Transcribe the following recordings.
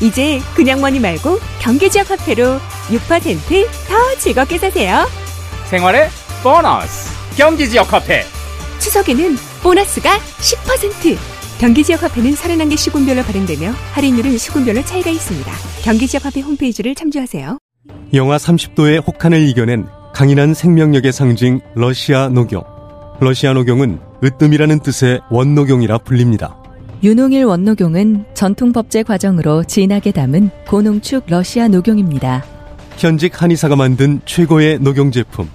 이제 그냥 머니 말고 경기지역 화폐로 6%더 즐겁게 사세요 생활의 보너스 경기지역 화폐 추석에는 보너스가 10% 경기지역 화폐는 31개 시군별로 발행되며 할인율은 시군별로 차이가 있습니다. 경기지역 화폐 홈페이지를 참조하세요. 영하 30도의 혹한을 이겨낸 강인한 생명력의 상징 러시아 녹용. 러시아 녹용은 으뜸이라는 뜻의 원녹용이라 불립니다. 윤홍일 원녹용은 전통 법제 과정으로 진하게 담은 고농축 러시아 녹용입니다. 현직 한의사가 만든 최고의 녹용 제품.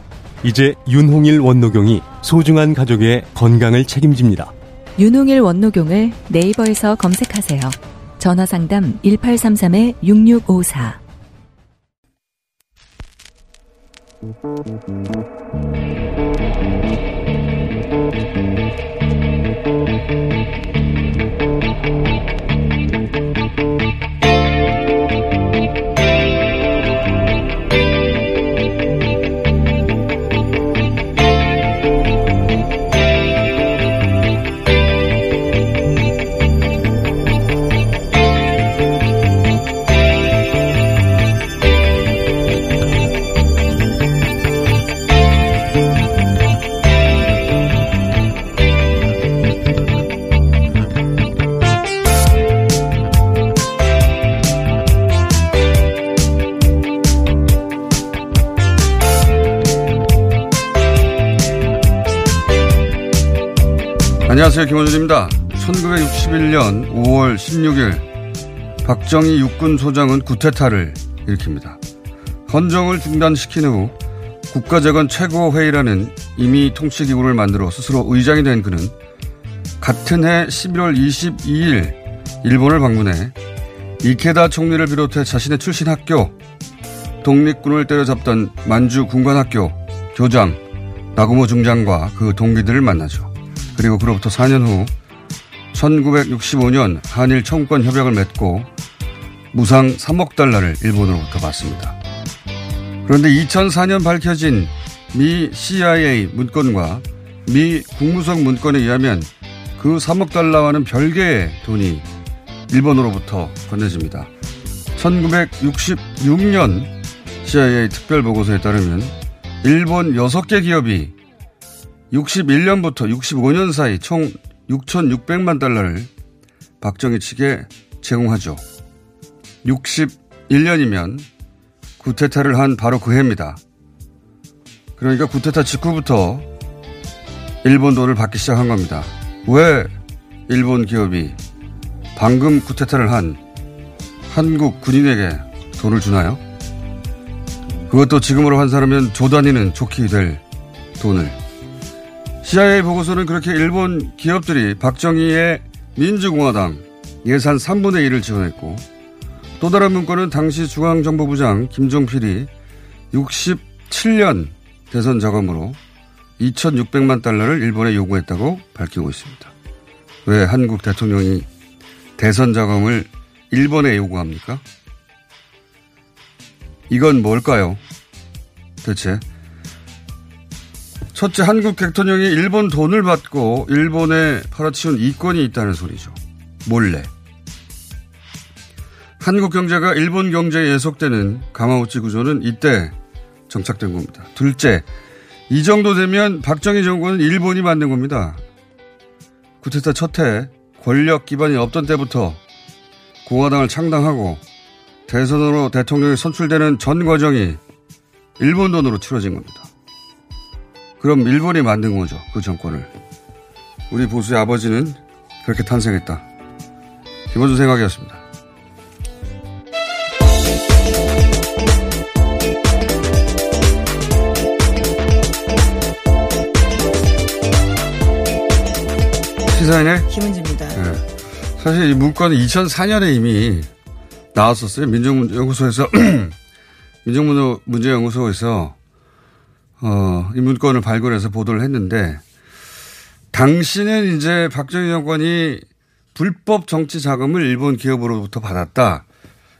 이제 윤홍일 원녹용이 소중한 가족의 건강을 책임집니다. 윤홍일 원녹용을 네이버에서 검색하세요. 전화 상담 1833-6654. 안녕하세요. 김원준입니다. 1961년 5월 16일 박정희 육군 소장은 구테타를 일으킵니다. 헌정을 중단시킨 후 국가재건 최고회의라는 임의 통치기구를 만들어 스스로 의장이 된 그는 같은 해 11월 22일 일본을 방문해 이케다 총리를 비롯해 자신의 출신 학교 독립군을 때려잡던 만주 군관학교 교장 나고모 중장과 그 동기들을 만나죠. 그리고 그로부터 4년 후 1965년 한일 청구권 협약을 맺고 무상 3억 달러를 일본으로부터 받습니다. 그런데 2004년 밝혀진 미 CIA 문건과 미 국무성 문건에 의하면 그 3억 달러와는 별개의 돈이 일본으로부터 건네집니다. 1966년 CIA 특별보고서에 따르면 일본 6개 기업이 61년부터 65년 사이 총 6,600만 달러를 박정희 측에 제공하죠. 61년이면 구테타를 한 바로 그 해입니다. 그러니까 구테타 직후부터 일본 돈을 받기 시작한 겁니다. 왜 일본 기업이 방금 구테타를 한 한국 군인에게 돈을 주나요? 그것도 지금으로 환산하면 조 단위는 좋게 될 돈을. CIA 보고서는 그렇게 일본 기업들이 박정희의 민주공화당 예산 3분의 1을 지원했고 또 다른 문건은 당시 중앙정보부장 김종필이 67년 대선 자금으로 2,600만 달러를 일본에 요구했다고 밝히고 있습니다. 왜 한국 대통령이 대선 자금을 일본에 요구합니까? 이건 뭘까요? 대체 첫째 한국 대통령이 일본 돈을 받고 일본에 팔아치운 이권이 있다는 소리죠. 몰래. 한국 경제가 일본 경제에 예속되는 가마우치 구조는 이때 정착된 겁니다. 둘째, 이 정도 되면 박정희 정권은 일본이 만든 겁니다. 구테타 첫해 권력 기반이 없던 때부터 공화당을 창당하고 대선으로 대통령이 선출되는 전 과정이 일본 돈으로 치러진 겁니다. 그럼 일본이 만든 거죠. 그 정권을. 우리 보수의 아버지는 그렇게 탄생했다. 김원준 생각이었습니다. 시사인의 김은지입니다. 네. 사실 이 문건은 2004년에 이미 나왔었어요. 민정연구소에서 민정문제연구소에서 어, 이 문건을 발굴해서 보도를 했는데 당시는 이제 박정희 정권이 불법 정치 자금을 일본 기업으로부터 받았다.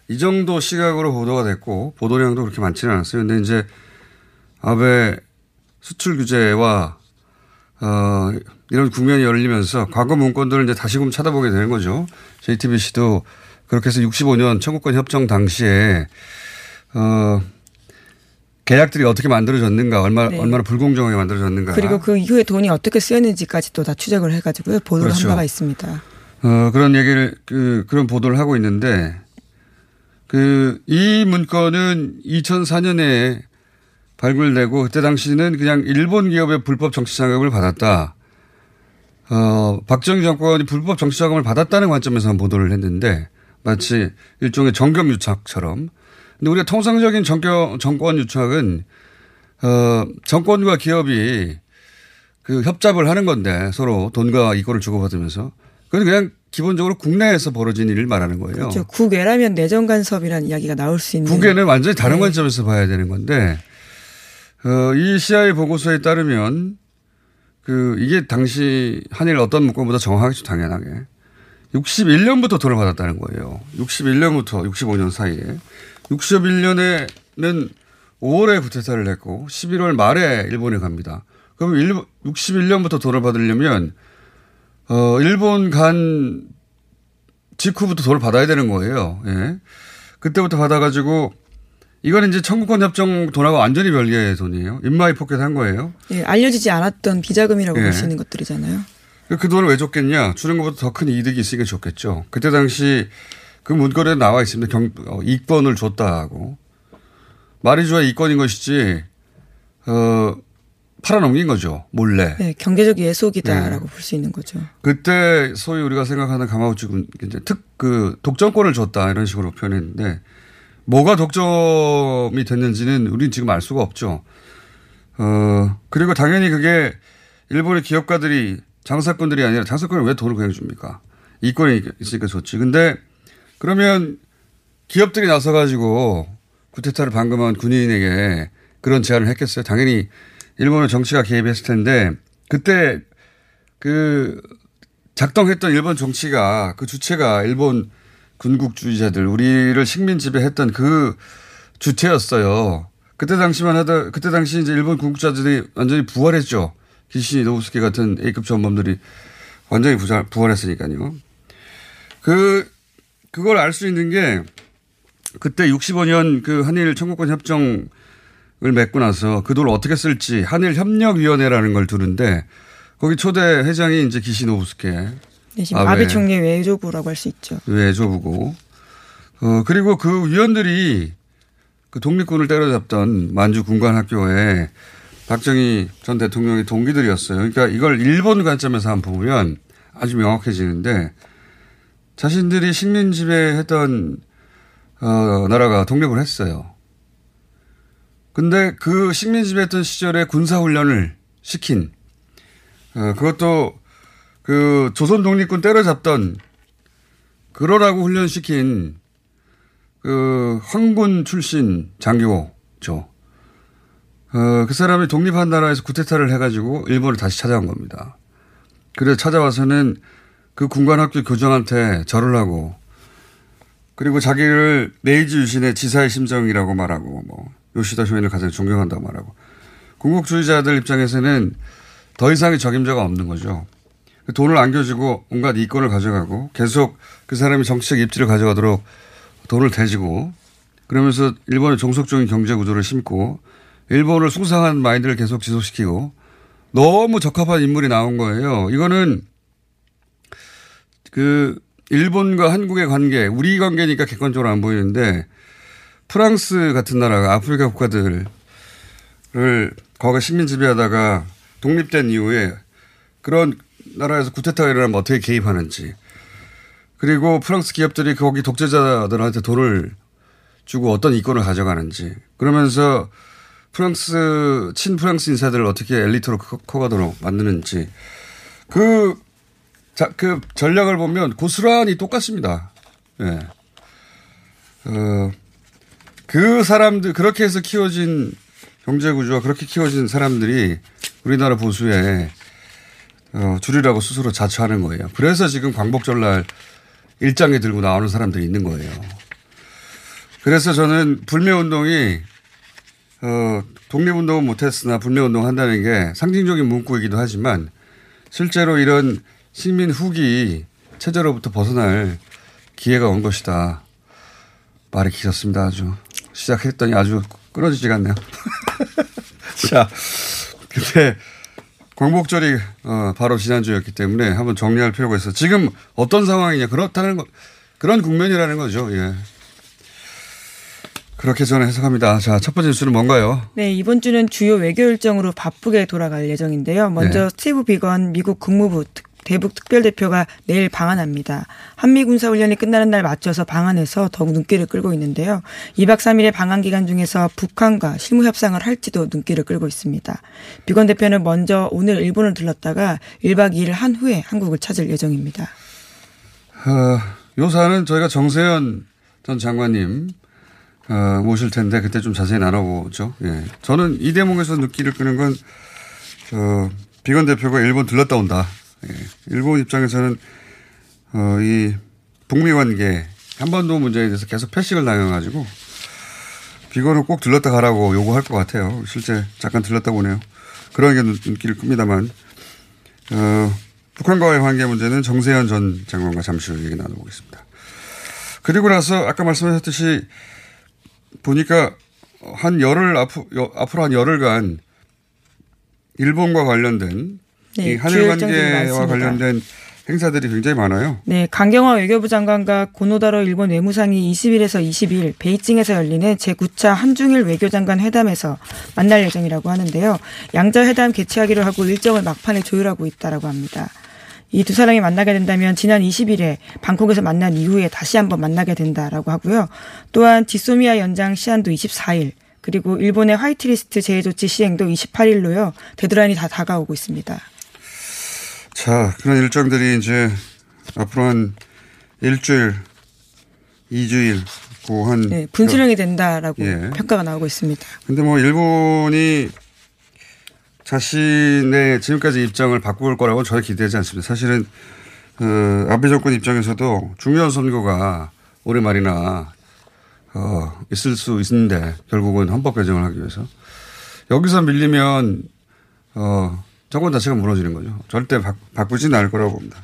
이 정도 시각으로 보도가 됐고 보도량도 그렇게 많지는 않았어요. 근데 이제 아베 수출 규제와 어, 이런 국면이 열리면서 과거 문건들을 이제 다시금 찾아보게 되는 거죠. JTBC도 그렇게 해서 65년 청구권 협정 당시에 어, 계약들이 어떻게 만들어졌는가, 얼마, 네. 얼마나 불공정하게 만들어졌는가. 그리고 그 이후에 돈이 어떻게 쓰였는지까지 또 다 추적을 해가지고요. 보도를 그렇죠. 한 바가 있습니다. 어, 그런 얘기를, 그, 그런 보도를 하고 있는데, 그, 이 문건은 2004년에 발굴되고, 그때 당시는 그냥 일본 기업의 불법 정치 자금을 받았다. 어, 박정희 정권이 불법 정치 자금을 받았다는 관점에서 보도를 했는데, 마치 일종의 정경 유착처럼. 근데 우리가 통상적인 정경, 정권 유착은, 어, 정권과 기업이 그 협잡을 하는 건데 서로 돈과 이권을 주고받으면서 그건 그냥 기본적으로 국내에서 벌어진 일을 말하는 거예요. 그렇죠. 국외라면 내정 간섭이라는 이야기가 나올 수 있는. 국외는 완전히 다른 네. 관점에서 봐야 되는 건데 어, 이 CIA 보고서에 따르면 그 이게 당시 한일 어떤 문건보다 정확하겠죠 당연하게 61년부터 돈을 받았다는 거예요. 61년부터 65년 사이에 61년에는 5월에 구테타를 했고 11월 말에 일본에 갑니다. 그럼 61년부터 돈을 받으려면 어 일본 간 직후부터 돈을 받아야 되는 거예요. 예. 그때부터 받아가지고 이거는 이제 청구권 협정 돈하고 완전히 별개의 돈이에요. in my pocket 한 거예요. 예, 알려지지 않았던 비자금이라고 예. 볼수 있는 것들이잖아요. 그 돈을 왜 줬겠냐? 주는 것보다 더 큰 이득이 있으니까 줬겠죠. 그때 당시 그 문건에 나와 있습니다. 경, 어, 이권을 줬다고. 말이 좋아 이권인 것이지, 어, 팔아넘긴 거죠. 몰래. 네, 경제적 예속이다라고 볼수 있는 거죠. 그때 소위 우리가 생각하는 가마우치 군, 이제 특, 그 독점권을 줬다 이런 식으로 표현했는데 뭐가 독점이 됐는지는 우리는 지금 알 수가 없죠. 어, 그리고 당연히 그게 일본의 기업가들이 장사꾼들이 아니라 장사꾼이 왜 돈을 그냥 줍니까? 이권이 있으니까 좋지. 근데 그러면 기업들이 나서 가지고 구테타를 방금한 군인에게 그런 제안을 했겠어요? 당연히 일본의 정치가 개입했을 텐데 그때 그 작동했던 일본 정치가 그 주체가 일본 군국주의자들 우리를 식민 지배했던 그 주체였어요. 그때 당시만 하다 그때 당시 이제 일본 군국자들이 완전히 부활했죠. 기시 노부스키 같은 A급 전범들이 완전히 부활했으니까요. 그 그걸 알 수 있는 게 그때 65년 그 한일 청구권 협정을 맺고 나서 그 돈을 어떻게 쓸지 한일 협력위원회라는 걸 두는데 거기 초대 회장이 이제 기시노부스케 네, 지금 아, 아베 네. 총리의 외조부라고 할 수 있죠. 외조부고 어 그리고 그 위원들이 그 독립군을 때려잡던 만주 군관학교에 박정희 전 대통령의 동기들이었어요. 그러니까 이걸 일본 관점에서 한번 보면 아주 명확해지는데 자신들이 식민 지배했던 어 나라가 독립을 했어요. 근데 그 식민 지배했던 시절에 군사 훈련을 시킨 어 그것도 그 조선 독립군 때려잡던 그러라고 훈련시킨 그 황군 출신 장교죠. 어, 그 사람이 독립한 나라에서 구테타를 해가지고 일본을 다시 찾아온 겁니다. 그래서 찾아와서는 그 군관학교 교장한테 절을 하고 그리고 자기를 메이지 유신의 지사의 심정이라고 말하고 뭐 요시다 쇼인을 가장 존경한다고 말하고 군국주의자들 입장에서는 더 이상의 적임자가 없는 거죠. 그 돈을 안겨주고 온갖 이권을 가져가고 계속 그 사람이 정치적 입지를 가져가도록 돈을 대지고 그러면서 일본의 종속적인 경제 구조를 심고 일본을 숭상한 마인드를 계속 지속시키고 너무 적합한 인물이 나온 거예요. 이거는 그 일본과 한국의 관계, 우리 관계니까 객관적으로 안 보이는데 프랑스 같은 나라가 아프리카 국가들 거기 식민 지배하다가 독립된 이후에 그런 나라에서 구테타가 일어나면 어떻게 개입하는지. 그리고 프랑스 기업들이 거기 독재자들한테 돈을 주고 어떤 이권을 가져가는지. 그러면서 프랑스 친프랑스 인사들을 어떻게 엘리트로 커가도록 만드는지. 그, 자, 그 전략을 보면 고스란히 똑같습니다. 예. 네. 어, 그 사람들 그렇게 해서 키워진 경제 구조와 그렇게 키워진 사람들이 우리나라 보수에 어, 줄이라고 스스로 자처하는 거예요. 그래서 지금 광복절날 일장에 들고 나오는 사람들이 있는 거예요. 그래서 저는 불매운동이 어, 독립운동은 못했으나 불매운동 한다는 게 상징적인 문구이기도 하지만 실제로 이런 식민 후기 체제로부터 벗어날 기회가 온 것이다. 말이 길었습니다. 아주. 시작했더니 아주 끊어지지가 않네요. 자, 근데 광복절이 어, 바로 지난주였기 때문에 한번 정리할 필요가 있어. 지금 어떤 상황이냐 그렇다는 거 그런 국면이라는 거죠. 예. 그렇게 저는 해석합니다. 자, 첫 번째 뉴스는 뭔가요? 네, 이번 주는 주요 외교 일정으로 바쁘게 돌아갈 예정인데요. 먼저 네. 스티브 비건 미국 국무부 특 대북 특별대표가 내일 방한합니다. 한미 군사훈련이 끝나는 날 맞춰서 방한해서 더욱 눈길을 끌고 있는데요. 2박 3일의 방한 기간 중에서 북한과 실무 협상을 할지도 눈길을 끌고 있습니다. 비건 대표는 먼저 오늘 일본을 들렀다가 1박 2일 한 후에 한국을 찾을 예정입니다. 어, 요사는 저희가 정세현 전 장관님 어, 모실 텐데 그때 좀 자세히 나눠보죠. 예. 저는 이 대목에서 눈길을 끄는 건 어, 비건 대표가 일본 들렀다 온다. 예. 일본 입장에서는 어, 이 북미 관계 한반도 문제에 대해서 계속 패식을 당해가지고 비건을 꼭 들렀다 가라고 요구할 것 같아요. 실제 잠깐 들렀다 오네요. 그런 게 눈길을 끕니다만 어, 북한과의 관계 문제는 정세현 전 장관과 잠시 후 얘기 나눠보겠습니다. 그리고 나서 아까 말씀하셨듯이 보니까 한 열흘 앞으로 한 열흘간 일본과 관련된 네, 이 한일 관계와 관련된 행사들이 굉장히 많아요. 네, 강경화 외교부 장관과 고노다로 일본 외무상이 20일에서 22일 베이징에서 열리는 제9차 한중일 외교장관 회담에서 만날 예정이라고 하는데요. 양자 회담 개최하기로 하고 일정을 막판에 조율하고 있다라고 합니다. 이 두 사람이 만나게 된다면 지난 20일에 방콕에서 만난 이후에 다시 한번 만나게 된다라고 하고요. 또한 지소미아 연장 시한도 24일, 그리고 일본의 화이트리스트 제해 조치 시행도 28일로요. 데드라인이 다 다가오고 있습니다. 자, 그런 일정들이 이제 앞으로 한 일주일, 이주일, 고한 네, 분수령이 된다라고 예. 평가가 나오고 있습니다. 근데 뭐 일본이 자신의 지금까지 입장을 바꿀 거라고 저는 기대하지 않습니다. 사실은 어, 아베 정권 입장에서도 중요한 선거가 올해 말이나 어, 있을 수 있는데 결국은 헌법 개정을 하기 위해서 여기서 밀리면 어, 정권 자체가 무너지는 거죠. 절대 바, 바꾸지는 않을 거라고 봅니다.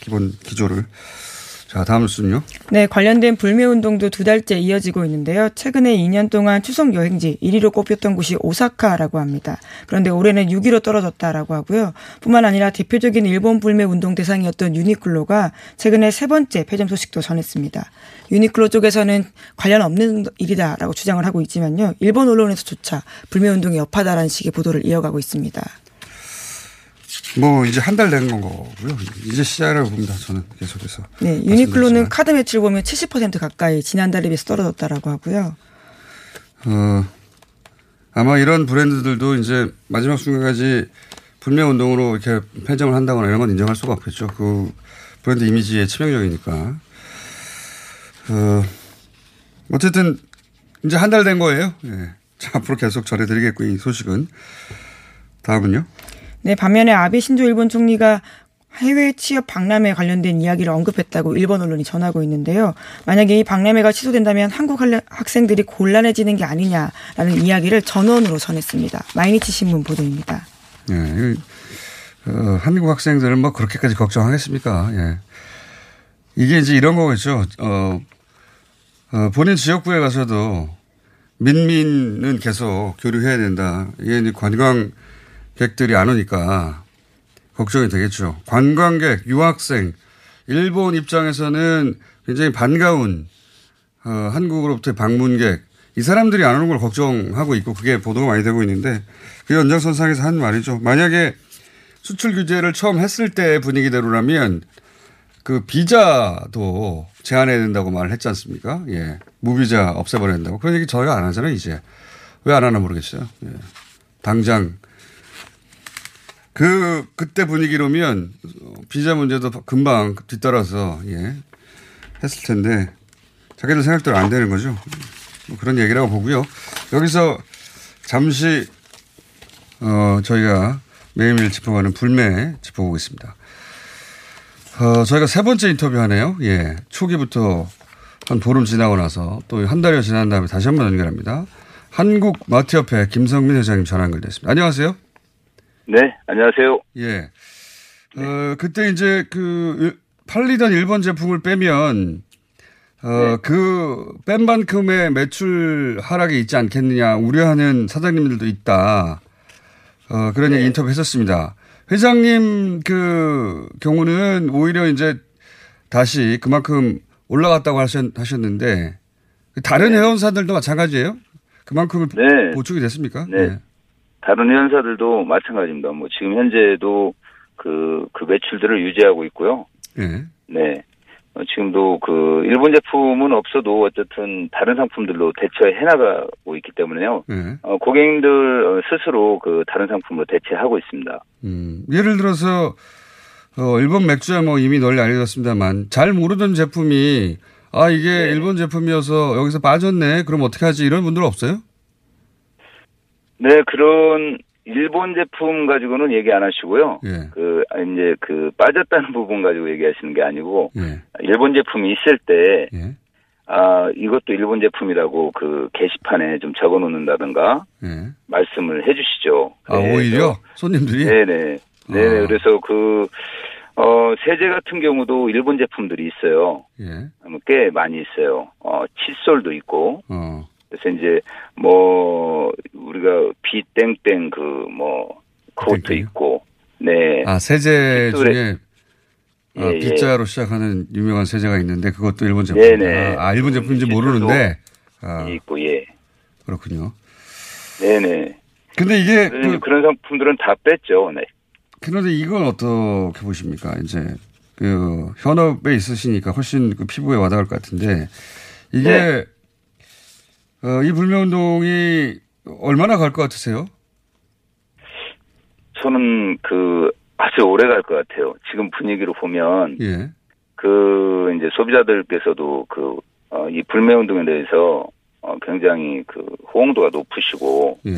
기본 기조를. 자, 다음 뉴스는요. 네, 관련된 불매 운동도 두 달째 이어지고 있는데요. 최근에 2년 동안 추석 여행지 1위로 꼽혔던 곳이 오사카라고 합니다. 그런데 올해는 6위로 떨어졌다라고 하고요. 뿐만 아니라 대표적인 일본 불매 운동 대상이었던 유니클로가 최근에 세 번째 폐점 소식도 전했습니다. 유니클로 쪽에서는 관련 없는 일이다라고 주장을 하고 있지만요. 일본 언론에서조차 불매 운동이 여파다라는 식의 보도를 이어가고 있습니다. 뭐 이제 한 달된 거고요. 이제 시작이라고 봅니다. 저는 계속해서. 네, 유니클로는 카드 매출 보면 70% 가까이 지난달에 비해서 떨어졌다라고 하고요. 어, 아마 이런 브랜드들도 이제 마지막 순간까지 불매 운동으로 이렇게 폐점을 한다거나 이런 건 인정할 수가 없겠죠. 그 브랜드 이미지에 치명적이니까. 어, 어쨌든 이제 한 달 된 거예요. 예. 자, 앞으로 계속 전해드리겠고 이 소식은 다음은요. 네, 반면에 아베 신조 일본 총리가 해외 취업 박람회 관련된 이야기를 언급했다고 일본 언론이 전하고 있는데요. 만약에 이 박람회가 취소된다면 한국 학생들이 곤란해지는 게 아니냐라는 이야기를 전원으로 전했습니다. 마이니치 신문 보도입니다. 예, 어, 한국 학생들은 뭐 그렇게까지 걱정하겠습니까? 예. 이게 이제 이런 거겠죠. 어, 어, 본인 지역구에 가서도 민민은 계속 교류해야 된다. 이게 관광 객들이 안 오니까 걱정이 되겠죠. 관광객, 유학생, 일본 입장에서는 굉장히 반가운 어, 한국으로부터의 방문객 이 사람들이 안 오는 걸 걱정하고 있고 그게 보도가 많이 되고 있는데 그 연장선상에서 한 말이죠. 만약에 수출 규제를 처음 했을 때 분위기대로라면 그 비자도 제한해야 된다고 말을 했지 않습니까? 예. 무비자 없애버려야 된다고. 그런 얘기 저희가 안 하잖아요, 이제. 왜 안 하나 모르겠어요. 예. 당장 그, 그때 분위기로면 비자 문제도 금방 뒤따라서, 예. 했을 텐데 자기들 생각대로 안 되는 거죠. 뭐 그런 얘기라고 보고요. 여기서 잠시 어, 저희가 매일매일 짚어가는 불매 짚어보겠습니다. 어, 저희가 세 번째 인터뷰 하네요. 예. 초기부터 한 보름 지나고 나서 또 한 달여 지난 다음에 다시 한 번 연결합니다. 한국 마트협회 김성민 회장님 전화 연결됐습니다. 안녕하세요. 네, 안녕하세요. 예. 어, 그때 이제 그 팔리던 일본 제품을 빼면 어, 네. 그뺀 만큼의 매출 하락이 있지 않겠느냐 우려하는 사장님들도 있다. 어, 그런 네. 얘기 인터뷰 했었습니다. 회장님 그 경우는 오히려 이제 다시 그만큼 올라갔다고 하셨, 는데 다른 네. 회원사들도 마찬가지예요? 그만큼 네. 보충이 됐습니까? 네. 네. 다른 회원사들도 마찬가지입니다. 뭐 지금 현재도 그, 그 매출들을 유지하고 있고요. 네. 네. 어, 지금도 그 일본 제품은 없어도 어쨌든 다른 상품들로 대처해 나가고 있기 때문에요. 네. 어, 고객님들 어, 스스로 그 다른 상품으로 대체하고 있습니다. 음, 예를 들어서 어, 일본 맥주야 뭐 이미 널리 알려졌습니다만 잘 모르던 제품이 아 이게 네. 일본 제품이어서 여기서 빠졌네. 그럼 어떻게 하지? 이런 분들 없어요? 네, 그런 일본 제품 가지고는 얘기 안 하시고요. 예. 그 이제 그 빠졌다는 부분 가지고 얘기하시는 게 아니고 예. 일본 제품이 있을 때 예. 아, 이것도 일본 제품이라고 그 게시판에 좀 적어 놓는다든가 예. 말씀을 해 주시죠. 아, 오히려 손님들이 네네. 네 네. 아. 그래서 그 어, 세제 같은 경우도 일본 제품들이 있어요. 예. 꽤 많이 있어요. 어, 칫솔도 있고. 어. 그래서 이제 뭐 우리가 비땡땡 그 뭐 그것도 있고 네. 아 세제 중에 아, 예, 비자로 예. 시작하는 유명한 세제가 있는데 그것도 일본 제품. 네네. 아, 일본 제품인지 모르는데. 아, 있고 예. 그렇군요. 네네. 근데 이게 그, 그런 상품들은 다 뺐죠. 네. 그런데 이건 어떻게 보십니까? 이제 그 현업에 있으시니까 훨씬 그 피부에 와닿을 것 같은데 이게 네. 어, 이 불매운동이 얼마나 갈 것 같으세요? 저는 그 아주 오래 갈 것 같아요. 지금 분위기로 보면 예. 그 이제 소비자들께서도 그 어, 이 불매운동에 대해서 어, 굉장히 그 호응도가 높으시고 예.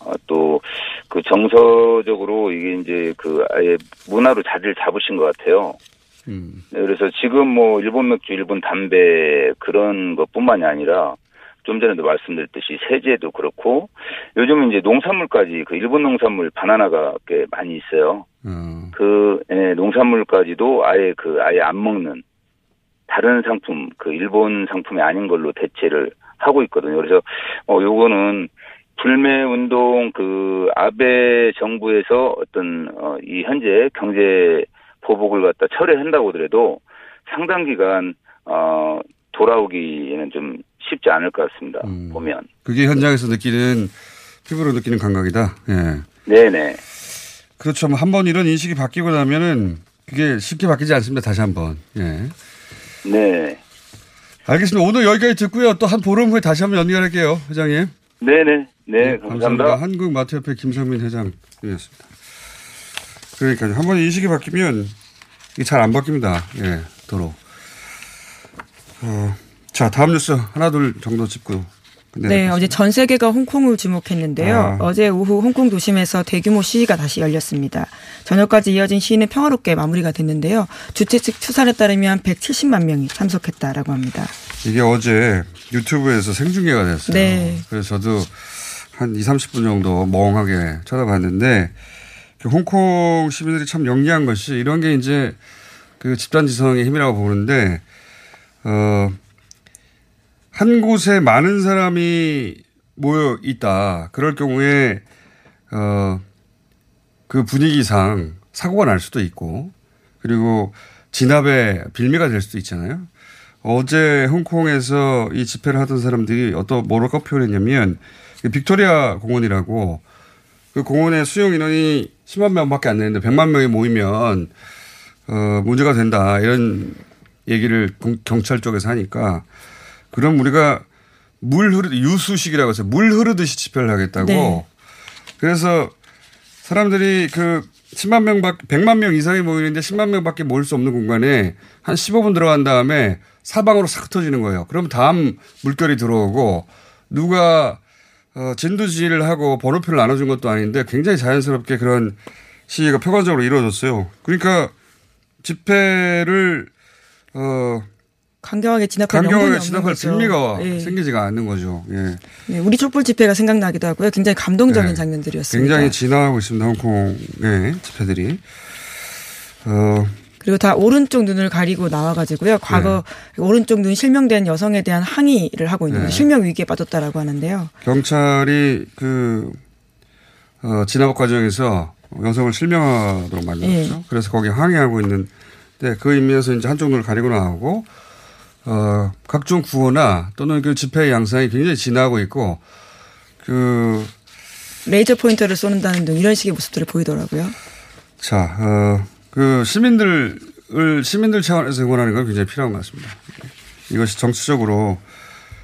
어, 또그 정서적으로 이게 이제 그 아예 문화로 자리를 잡으신 것 같아요. 음. 네, 그래서 지금 뭐 일본 맥주, 일본 담배 그런 것뿐만이 아니라 좀 전에도 말씀드렸듯이 세제도 그렇고 요즘은 이제 농산물까지 그 일본 농산물 바나나가 꽤 많이 있어요. 음. 그 예, 농산물까지도 아예 그 아예 안 먹는 다른 상품 그 일본 상품이 아닌 걸로 대체를 하고 있거든요. 그래서 어 요거는 불매 운동 그 아베 정부에서 어떤 어이 현재 경제 보복을 갖다 철회한다고 하더라도 상당 기간 어 돌아오기에는 좀 쉽지 않을 것 같습니다. 음. 보면. 그게 현장에서 느끼는 피부로 느끼는 감각이다. 예. 네네. 그렇죠. 뭐 한번 이런 인식이 바뀌고 나면은 그게 쉽게 바뀌지 않습니다. 다시 한 번. 예. 네. 알겠습니다. 오늘 여기까지 듣고요. 또 한 보름 후에 다시 한번 연결할게요. 회장님. 네네. 네, 네 감사합니다. 감사합니다. 한국마트협회 김성민 회장이었습니다. 그러니까 한 번 인식이 바뀌면 이게 잘 안 바뀝니다. 예, 도로. 어, 자, 다음 뉴스 하나 둘 정도 짚고 네, 어제 전 세계가 홍콩을 주목했는데요. 아. 어제 오후 홍콩 도심에서 대규모 시위가 다시 열렸습니다. 저녁까지 이어진 시위는 평화롭게 마무리가 됐는데요. 주최 측 추산에 따르면 170만 명이 참석했다라고 합니다. 이게 어제 유튜브에서 생중계가 됐어요. 네. 그래서 저도 한 2, 30분 정도 멍하게 쳐다봤는데 그 홍콩 시민들이 참 영리한 것이 이런 게 이제 그 집단 지성의 힘이라고 보는데 어, 한 곳에 많은 사람이 모여 있다. 그럴 경우에, 어, 그 분위기상 사고가 날 수도 있고, 그리고 진압의 빌미가 될 수도 있잖아요. 어제 홍콩에서 이 집회를 하던 사람들이 어떤 뭐라고 표현했냐면 빅토리아 공원이라고 그 공원의 수용 인원이 10만 명밖에 안 되는데 100만 명이 모이면 어 문제가 된다 이런 얘기를 경찰 쪽에서 하니까 그럼 우리가 물 흐르 유수식이라고 해서 물 흐르듯이 집회를 하겠다고 네. 그래서 사람들이 그 10만 명 밖, 100만 명 이상이 모이는데 10만 명 밖에 모일 수 없는 공간에 한 15분 들어간 다음에 사방으로 싹 터지는 거예요. 그럼 다음 물결이 들어오고 누가 어, 진두지휘를 하고 번호표를 나눠준 것도 아닌데 굉장히 자연스럽게 그런 시위가 표관적으로 이루어졌어요. 그러니까 집회를 어 강경하게 진압할 강경하게 진압할 빌미가 예. 생기지가 않는 거죠. 예. 네, 우리 촛불 집회가 생각나기도 하고요. 굉장히 감동적인 예. 장면들이었습니다. 굉장히 진화하고 있습니다. 홍콩의 집회들이. 어, 그리고 다 오른쪽 눈을 가리고 나와가지고요. 과거 네. 오른쪽 눈 실명된 여성에 대한 항의를 하고 있는 네. 실명 위기에 빠졌다라고 하는데요. 경찰이 그 어, 진압 과정에서 여성을 실명하도록 만들었죠. 네. 그래서 거기 항의하고 있는데 그 의미에서 이제 한쪽 눈을 가리고 나오고 어, 각종 구호나 또는 그 집회 양상이 굉장히 진화하고 있고 그 레이저 포인터를 쏘는다는 등 이런 식의 모습들을 보이더라고요. 자, 어, 그 시민들을 시민들 차원에서 응원하는 건 굉장히 필요한 것 같습니다. 이것이 정치적으로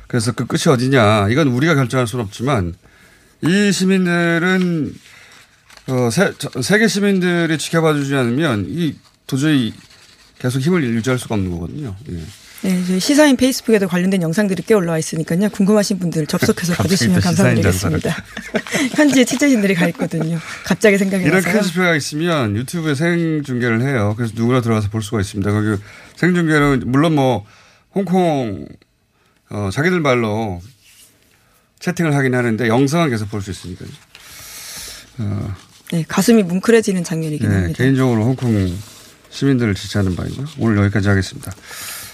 그래서 그 끝이 어디냐 이건 우리가 결정할 수는 없지만 이 시민들은 어, 세, 세계 시민들이 지켜봐 주지 않으면 이 도저히 계속 힘을 유지할 수가 없는 거거든요. 예. 네, 저희 시사인 페이스북에도 관련된 영상들이 꽤 올라와 있으니까요. 궁금하신 분들 접속해서 봐주시면 감사드리겠습니다. 현지에 취재진들이 가 있거든요. 갑자기 생각이 이런 나서요. 큰 있으면 유튜브에 생중계를 해요. 그래서 누구나 들어가서 볼 수가 있습니다. 거기 생중계는 물론 뭐 홍콩 어, 자기들 말로 채팅을 하긴 하는데 영상은 계속 볼 수 있으니까요. 어. 네, 가슴이 뭉클해지는 장면이긴 네, 합니다. 개인적으로 홍콩 시민들을 지지하는 바이고 오늘 여기까지 하겠습니다.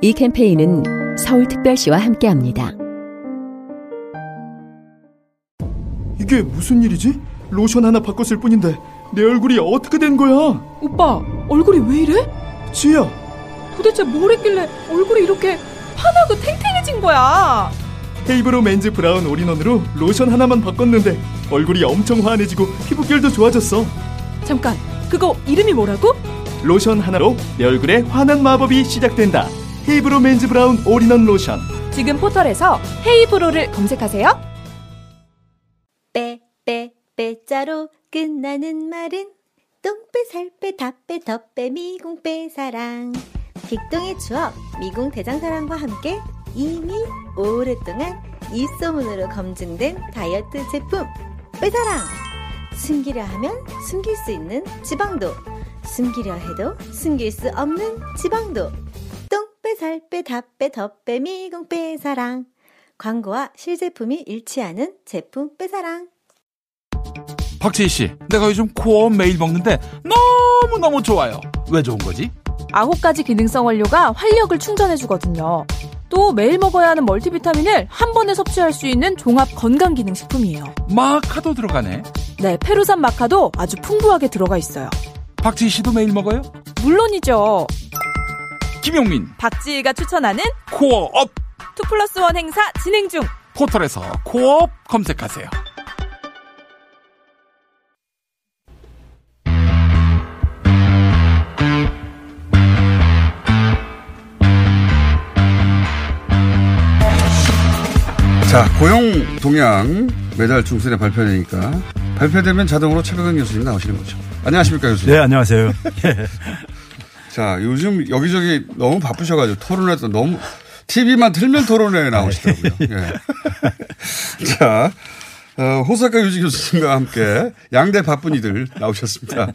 이 캠페인은 서울특별시와 함께합니다. 이게 무슨 일이지? 로션 하나 바꿨을 뿐인데 내 얼굴이 어떻게 된 거야? 오빠 얼굴이 왜 이래? 지야 도대체 뭘 했길래 얼굴이 이렇게 환하고 탱탱해진 거야? 헤이브로 맨즈 브라운 올인원으로 로션 하나만 바꿨는데 얼굴이 엄청 환해지고 피부결도 좋아졌어 잠깐 그거 이름이 뭐라고? 로션 하나로 내 얼굴에 환한 마법이 시작된다 헤이브로 맨즈 브라운 올인원 로션. 지금 포털에서 헤이브로를 검색하세요. 빼, 빼, 빼자로 끝나는 말은 똥빼, 살빼, 다빼, 덧빼, 미궁빼, 사랑. 빅동의 추억, 미궁 대장사랑과 함께 이미 오랫동안 입소문으로 검증된 다이어트 제품 빼사랑. 숨기려 하면 숨길 수 있는 지방도 숨기려 해도 숨길 수 없는 지방도. 똥 빼 살 빼 다빼 덧빼 미궁 빼 사랑 광고와 실제품이 일치하는 제품 빼사랑 박재희 씨, 내가 요즘 코어 매일 먹는데 너무너무 좋아요. 왜 좋은 거지? 아홉 가지 기능성 원료가 활력을 충전해주거든요. 또 매일 먹어야 하는 멀티비타민을 한 번에 섭취할 수 있는 종합 건강 기능 식품이에요. 마카도 들어가네. 네, 페루산 마카도 아주 풍부하게 들어가 있어요. 박지희 씨도 매일 먹어요? 물론이죠. 김용민, 박지희가 추천하는 코어업 2 플러스 1 행사 진행 중. 포털에서 코어업 검색하세요. 자, 고용 동향 매달 중순에 발표되니까 발표되면 자동으로 최백은 교수님 나오시는 거죠. 안녕하십니까 교수님. 네, 안녕하세요. 자, 요즘 여기저기 너무 바쁘셔가지고 토론회도 너무 TV만 틀면 토론회에 나오시더라고요. 예. 자, 어, 호사카 유지 교수님과 함께 양대 바쁜 이들 나오셨습니다.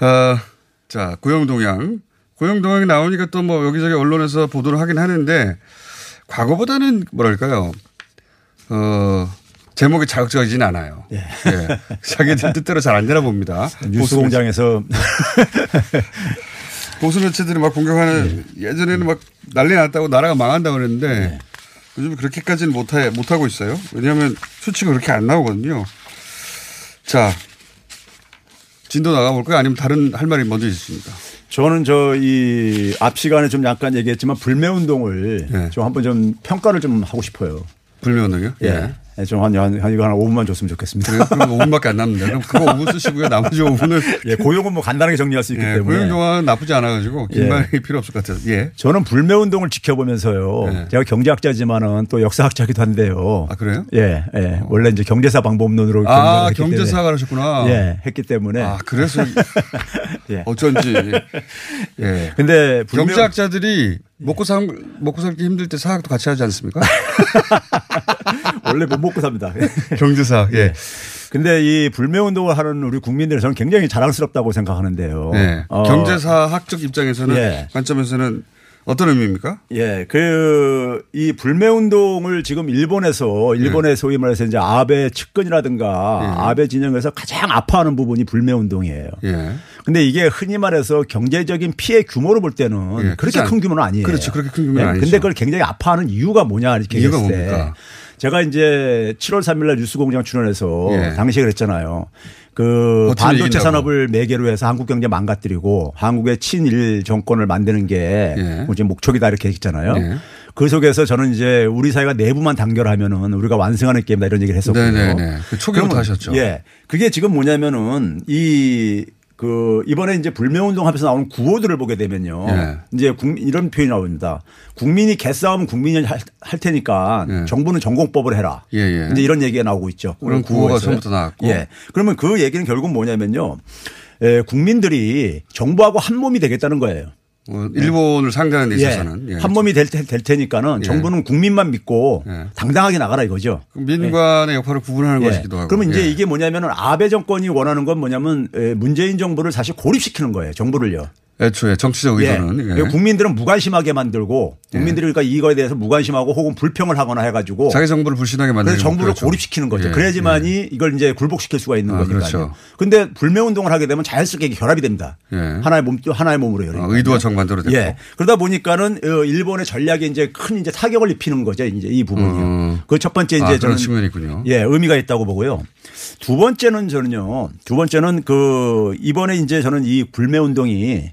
어, 자, 고용동향. 고용동향이 나오니까 또 뭐 여기저기 언론에서 보도를 하긴 하는데 과거보다는 뭐랄까요. 어, 제목이 자극적이진 않아요. 예. 예. 자기들 뜻대로 잘 안 되나 봅니다. 뉴스 공장에서 보수 매체들이 막 공격하는 예. 전에는 막 난리 났다고 나라가 망한다고 그랬는데 예. 요즘 그렇게까지는 못해, 못하고 있어요. 왜냐하면 수치가 그렇게 안 나오거든요. 자, 진도 나가볼까요? 아니면 다른 할 말이 먼저 있습니까? 저는 저 이 앞 시간에 좀 약간 얘기했지만 불매 운동을 네. 좀 한번 좀 평가를 좀 하고 싶어요. 불매 운동이요? 예. 네. 네, 좀 한, 한, 한, 이거 한 5분만 줬으면 좋겠습니다. 그래, 그럼 5분밖에 안 남는데. 그럼 그거 5분 쓰시고요. 나머지 5분은. 예, 고용은 뭐 간단하게 정리할 수 있기 예, 때문에. 고용 동안 나쁘지 않아 가지고 긴 예. 말이 필요 없을 것 같아요. 예. 저는 불매 운동을 지켜보면서요. 예. 제가 경제학자지만은 또 역사학자기도 한데요. 아, 그래요? 예, 예. 어. 원래 이제 경제사 방법론으로. 아, 경제사가 하셨구나. 예, 했기 때문에. 아, 그래서. 예. 어쩐지. 예. 근데 불매... 경제학자들이 먹고 살, 먹고 살기 힘들 때 사학도 같이 하지 않습니까? 원래 못 먹고 삽니다. 경제사, 예. 근데 이 불매 운동을 하는 우리 국민들은 저는 굉장히 자랑스럽다고 생각하는데요. 네. 어. 경제사학적 입장에서는 예. 관점에서는 어떤 의미입니까? 예, 그, 이 불매 운동을 지금 일본에서, 일본의 네. 소위 말해서 이제 아베 측근이라든가 네. 아베 진영에서 가장 아파하는 부분이 불매 운동이에요. 예. 근데 이게 흔히 말해서 경제적인 피해 규모로 볼 때는 예. 그렇게 큰 규모는 아니에요. 그렇죠. 그렇게 큰 규모는 예. 아니죠. 근데 그걸 굉장히 아파하는 이유가 뭐냐 이렇게 이유가 뭡니까? 제가 이제 7월 3일 날 뉴스공장 출연해서 예. 당시에 그랬잖아요. 그 반도체 산업을 매개로 해서 한국 경제 망가뜨리고 한국의 친일 정권을 만드는 게 예. 이제 목적이다 이렇게 했잖아요. 예. 그 속에서 저는 이제 우리 사회가 내부만 단결하면은 우리가 완성하는 게임이다 이런 얘기를 했었거든요. 네네네. 그 초기부터 하셨죠. 예. 그게 지금 뭐냐면은 이 그 이번에 이제 불매운동 하면서 나오는 구호들을 보게 되면요. 네. 이제 국민 이런 표현이 나옵니다. 국민이 개싸움 국민이 할, 할 테니까 네. 정부는 전공법을 해라. 예, 예. 이제 이런 얘기가 나오고 있죠. 그런 구호가 처음부터 나왔고. 예. 그러면 그 얘기는 결국 뭐냐면요. 에, 국민들이 정부하고 한 몸이 되겠다는 거예요. 뭐 일본을 상대하는 데 있어서는 예. 예. 한 몸이 될, 될 테니까는 예. 정부는 국민만 믿고 예. 당당하게 나가라 이거죠. 민관의 역할을 구분하는 예. 것이기도 하고. 그러면 이제 이게 뭐냐면은 아베 정권이 원하는 건 뭐냐면 문재인 정부를 사실 고립시키는 거예요. 정부를요. 애초에 정치적 의도는 예. 국민들은 무관심하게 만들고 국민들이 그러니까 이거에 대해서 무관심하고 혹은 불평을 하거나 해가지고 자기 정부를 불신하게 만드는 정부를 그렇죠. 고립시키는 거죠. 예. 그래야지만이 예. 이걸 이제 굴복시킬 수가 있는 아, 거니까요. 그렇죠. 근데 불매 운동을 하게 되면 자연스럽게 결합이 됩니다. 예. 하나의 몸 하나의 몸으로 요 아, 의도와 정반대로 됐고. 예. 그러다 보니까는 어, 일본의 전략에 이제 큰 이제 타격을 입히는 거죠. 이제 이 부분이요. 음. 그첫 번째 이제 아, 저는 측면이군요. 예, 의미가 있다고 보고요. 두 번째는 저는요. 두 번째는 그 이번에 이제 저는 이 불매 운동이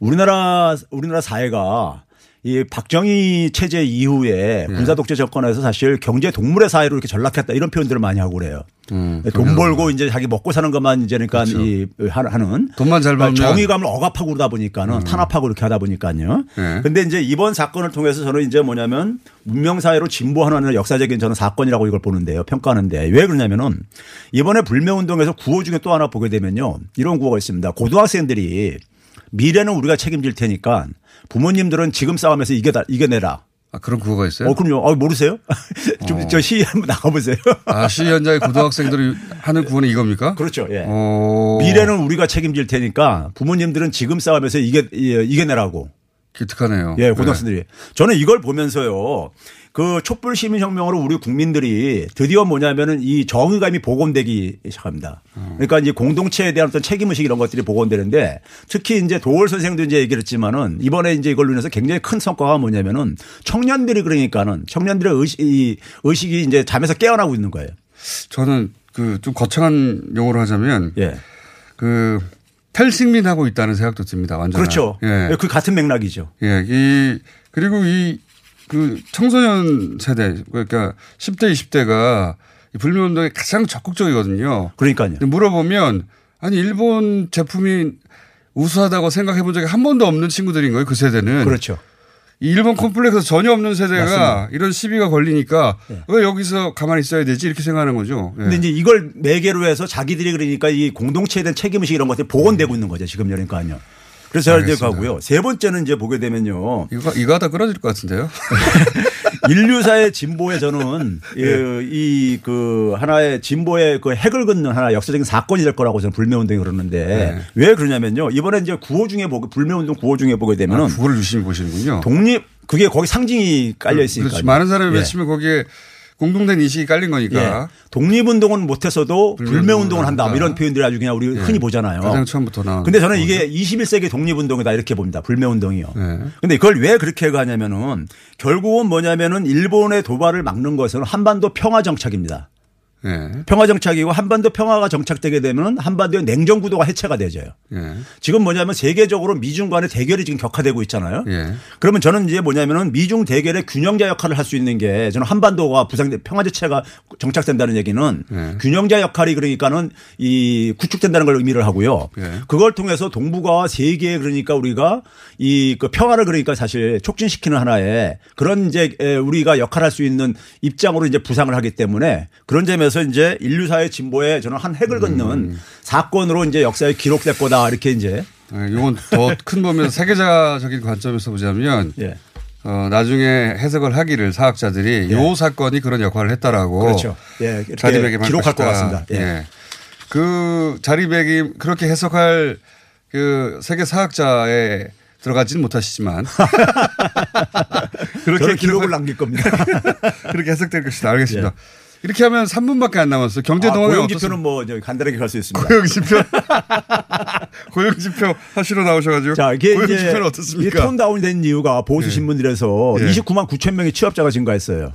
우리나라 우리나라 사회가 이 박정희 체제 이후에 네. 군사 독재 정권에서 사실 경제 동물의 사회로 이렇게 전락했다 이런 표현들을 많이 하고 그래요. 음, 돈 벌고 이제 자기 먹고 사는 것만 이제 그러니까 그렇죠. 이 하는 돈만 잘 벌면 정의감을 억압하고 그러다 보니까는 음. 탄압하고 이렇게 하다 보니까요. 네. 근데 이제 이번 사건을 통해서 저는 이제 뭐냐면 문명 사회로 진보하는 역사적인 저는 사건이라고 이걸 보는데요. 평가하는데 왜 그러냐면은 이번에 불매 운동에서 구호 중에 또 하나 보게 되면요. 이런 구호가 있습니다. 고등학생들이 미래는 우리가 책임질 테니까 부모님들은 지금 싸움에서 이겨다, 이겨내라. 아, 그런 구호가 있어요? 어, 그럼요. 아, 모르세요? 좀, 어. 저시 한번 나가보세요. 아, 시 현장의 고등학생들이 하는 구호는 이겁니까? 그렇죠. 예. 어. 미래는 우리가 책임질 테니까 부모님들은 지금 싸움에서 이겨, 이겨내라고. 기특하네요. 예, 고등학생들이. 네. 저는 이걸 보면서요. 그 촛불 시민혁명으로 우리 국민들이 드디어 뭐냐면은 이 정의감이 복원되기 시작합니다. 그러니까 이제 공동체에 대한 어떤 책임의식 이런 것들이 복원되는데 특히 이제 도월 선생도 이제 얘기를 했지만은 이번에 이제 이걸로 인해서 굉장히 큰 성과가 뭐냐면은 청년들이 그러니까는 청년들의 의식, 의식이 이제 잠에서 깨어나고 있는 거예요. 저는 그 좀 거창한 용어로 하자면 예. 그 탈식민하고 있다는 생각도 듭니다. 완전. 그렇죠. 예. 그 같은 맥락이죠. 예. 이 그리고 이 그 청소년 세대 그러니까 10대 20대가 불매운동에 가장 적극적이거든요. 그러니까요. 물어보면 아니 일본 제품이 우수하다고 생각해 본 적이 한 번도 없는 친구들인 거예요. 그 세대는. 그렇죠. 일본 콤플렉스 전혀 없는 세대가 맞습니다. 이런 시비가 걸리니까 네. 왜 여기서 가만히 있어야 되지 이렇게 생각하는 거죠. 네. 근데 이제 이걸 매개로 해서 자기들이 그러니까 이 공동체에 대한 책임의식 이런 것들이 복원되고 있는 거죠. 지금 그러니까요. 그래서 잘 가고요. 세 번째는 이제 보게 되면요. 이거, 이거 하다 끊어질 것 같은데요. 인류사의 진보에 저는 네. 이그 하나의 진보의 그 핵을 긋는 하나 역사적인 사건이 될 거라고 저는 불매운동이 그러는데 네. 왜 그러냐면요. 이번에 이제 구호 중에 보게 불매운동 구호 중에 보게 되면은 아, 구호를 유심히 보시는군요. 독립 그게 거기 상징이 깔려 있으니까. 많은 사람이 예. 외치면 거기에 공동된 인식이 깔린 거니까. 예. 독립운동은 못했어도 불매운동을 한다. 뭐 이런 표현들이 아주 그냥 우리 예. 흔히 보잖아요. 가장 처음부터 나온. 근데 저는 이게 21세기 독립운동이다 이렇게 봅니다. 불매운동이요. 예. 근데 그걸 왜 그렇게 가냐면은 결국은 뭐냐면은 일본의 도발을 막는 것은 한반도 평화 정착입니다. 예. 평화 정착이고 한반도 평화가 정착되게 되면 한반도의 냉전 구도가 해체가 되져요. 예. 지금 뭐냐면 세계적으로 미중 간의 대결이 지금 격화되고 있잖아요. 예. 그러면 저는 이제 뭐냐면은 미중 대결의 균형자 역할을 할 수 있는 게 저는 한반도가 부상 평화 자체가 정착된다는 얘기는 예. 균형자 역할이 그러니까는 이 구축된다는 걸 의미를 하고요. 예. 그걸 통해서 동북아와 세계에 그러니까 우리가 이 그 평화를 그러니까 사실 촉진시키는 하나의 그런 이제 에, 우리가 역할할 수 있는 입장으로 이제 부상을 하기 때문에 그런 점에서 이제 인류사의 진보에 저는 한 획을 긋는 음. 사건으로 이제 역사에 기록될 거다 이렇게 이제 아, 이건 더 큰 범위에서 세계적인 관점에서 보자면 예. 어, 나중에 해석을 하기를 사학자들이 요 사건이 그런 역할을 했다라고 그렇죠. 예, 자리배김할 기록할 것 것이다. 같습니다. 예. 그 자리배김 그렇게 해석할 그 세계 사학자에 들어가지는 못하시지만 저는 기록을 남길 겁니다. 그렇게 해석될 것이다. 알겠습니다. 이렇게 하면 3분밖에 안 남았어요. 경제 아, 동화가 고용지표는 뭐 간단하게 갈 수 있습니다. 고용지표 고용지표 하시러 나오셔가지고 자, 이게 고용지표는 어떻습니까? 이톤 다운이 된 이유가 보수 신문들에서 예. 29만 9천 명의 취업자가 증가했어요.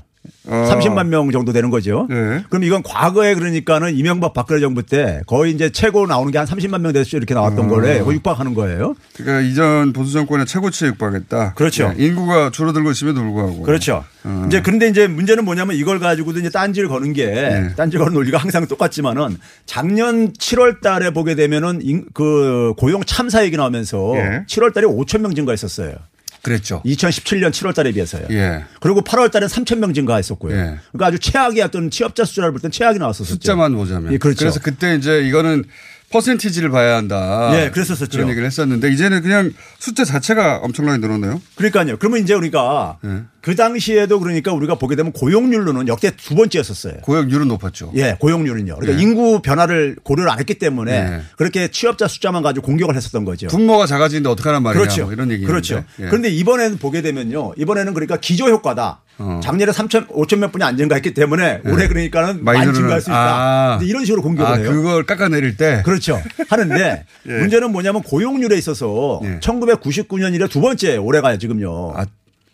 어. 30만 명 정도 되는 거죠. 예. 그럼 이건 과거에 그러니까는 이명박 박근혜 정부 때 거의 이제 최고 나오는 게 한 30만 명 됐죠. 이렇게 나왔던 어. 거래. 그 육박하는 거예요. 그러니까 이전 보수 정권의 최고치에 육박했다. 그렇죠. 예, 인구가 줄어들고 있음에도 불구하고. 그렇죠. 어. 이제 그런데 이제 문제는 뭐냐면 이걸 가지고도 이제 딴지를 거는 게 네. 딴지 거는 논리가 항상 똑같지만은 작년 7월 달에 보게 되면은 인- 그 고용 참사 얘기 나오면서 예. 7월 달에 5천 명 증가했었어요. 그랬죠. 2017년 7월 달에 비해서요. 예. 그리고 8월 달에 3천 명 증가했었고요. 예. 그러니까 아주 최악의 어떤 취업자 숫자를 볼땐 최악이 나왔었죠. 숫자만 보자면. 예, 그렇죠. 래서 그때 이제 이거는 퍼센티지를 봐야 한다. 예, 그랬었었죠. 그런 얘기를 했었는데 이제는 그냥 숫자 자체가 엄청나게 늘었네요. 그러니까요. 그러면 이제 우리가 예. 그 당시에도 그러니까 우리가 보게 되면 고용률로는 역대 두 번째였었어요. 고용률은 높았죠. 예, 고용률은요. 그러니까 예. 인구 변화를 고려를 안 했기 때문에 예. 그렇게 취업자 숫자만 가지고 공격을 했었던 거죠. 분모가 작아지는데 어떡하란 말이냐. 그렇죠. 뭐 이런 얘기. 그렇죠. 그런데 이번에는 보게 되면요. 이번에는 그러니까 기저 효과다. 어. 작년에 3천, 5천 몇 분이 안 증가했기 때문에 예. 올해 그러니까는 많이 많이 증가할 수 있다. 아. 이런 식으로 공격을 아, 해요. 그걸 깎아내릴 때. 그렇죠. 하는데 예. 문제는 뭐냐면 고용률에 있어서 예. 1999년 이래 두 번째 올해가 지금요. 아,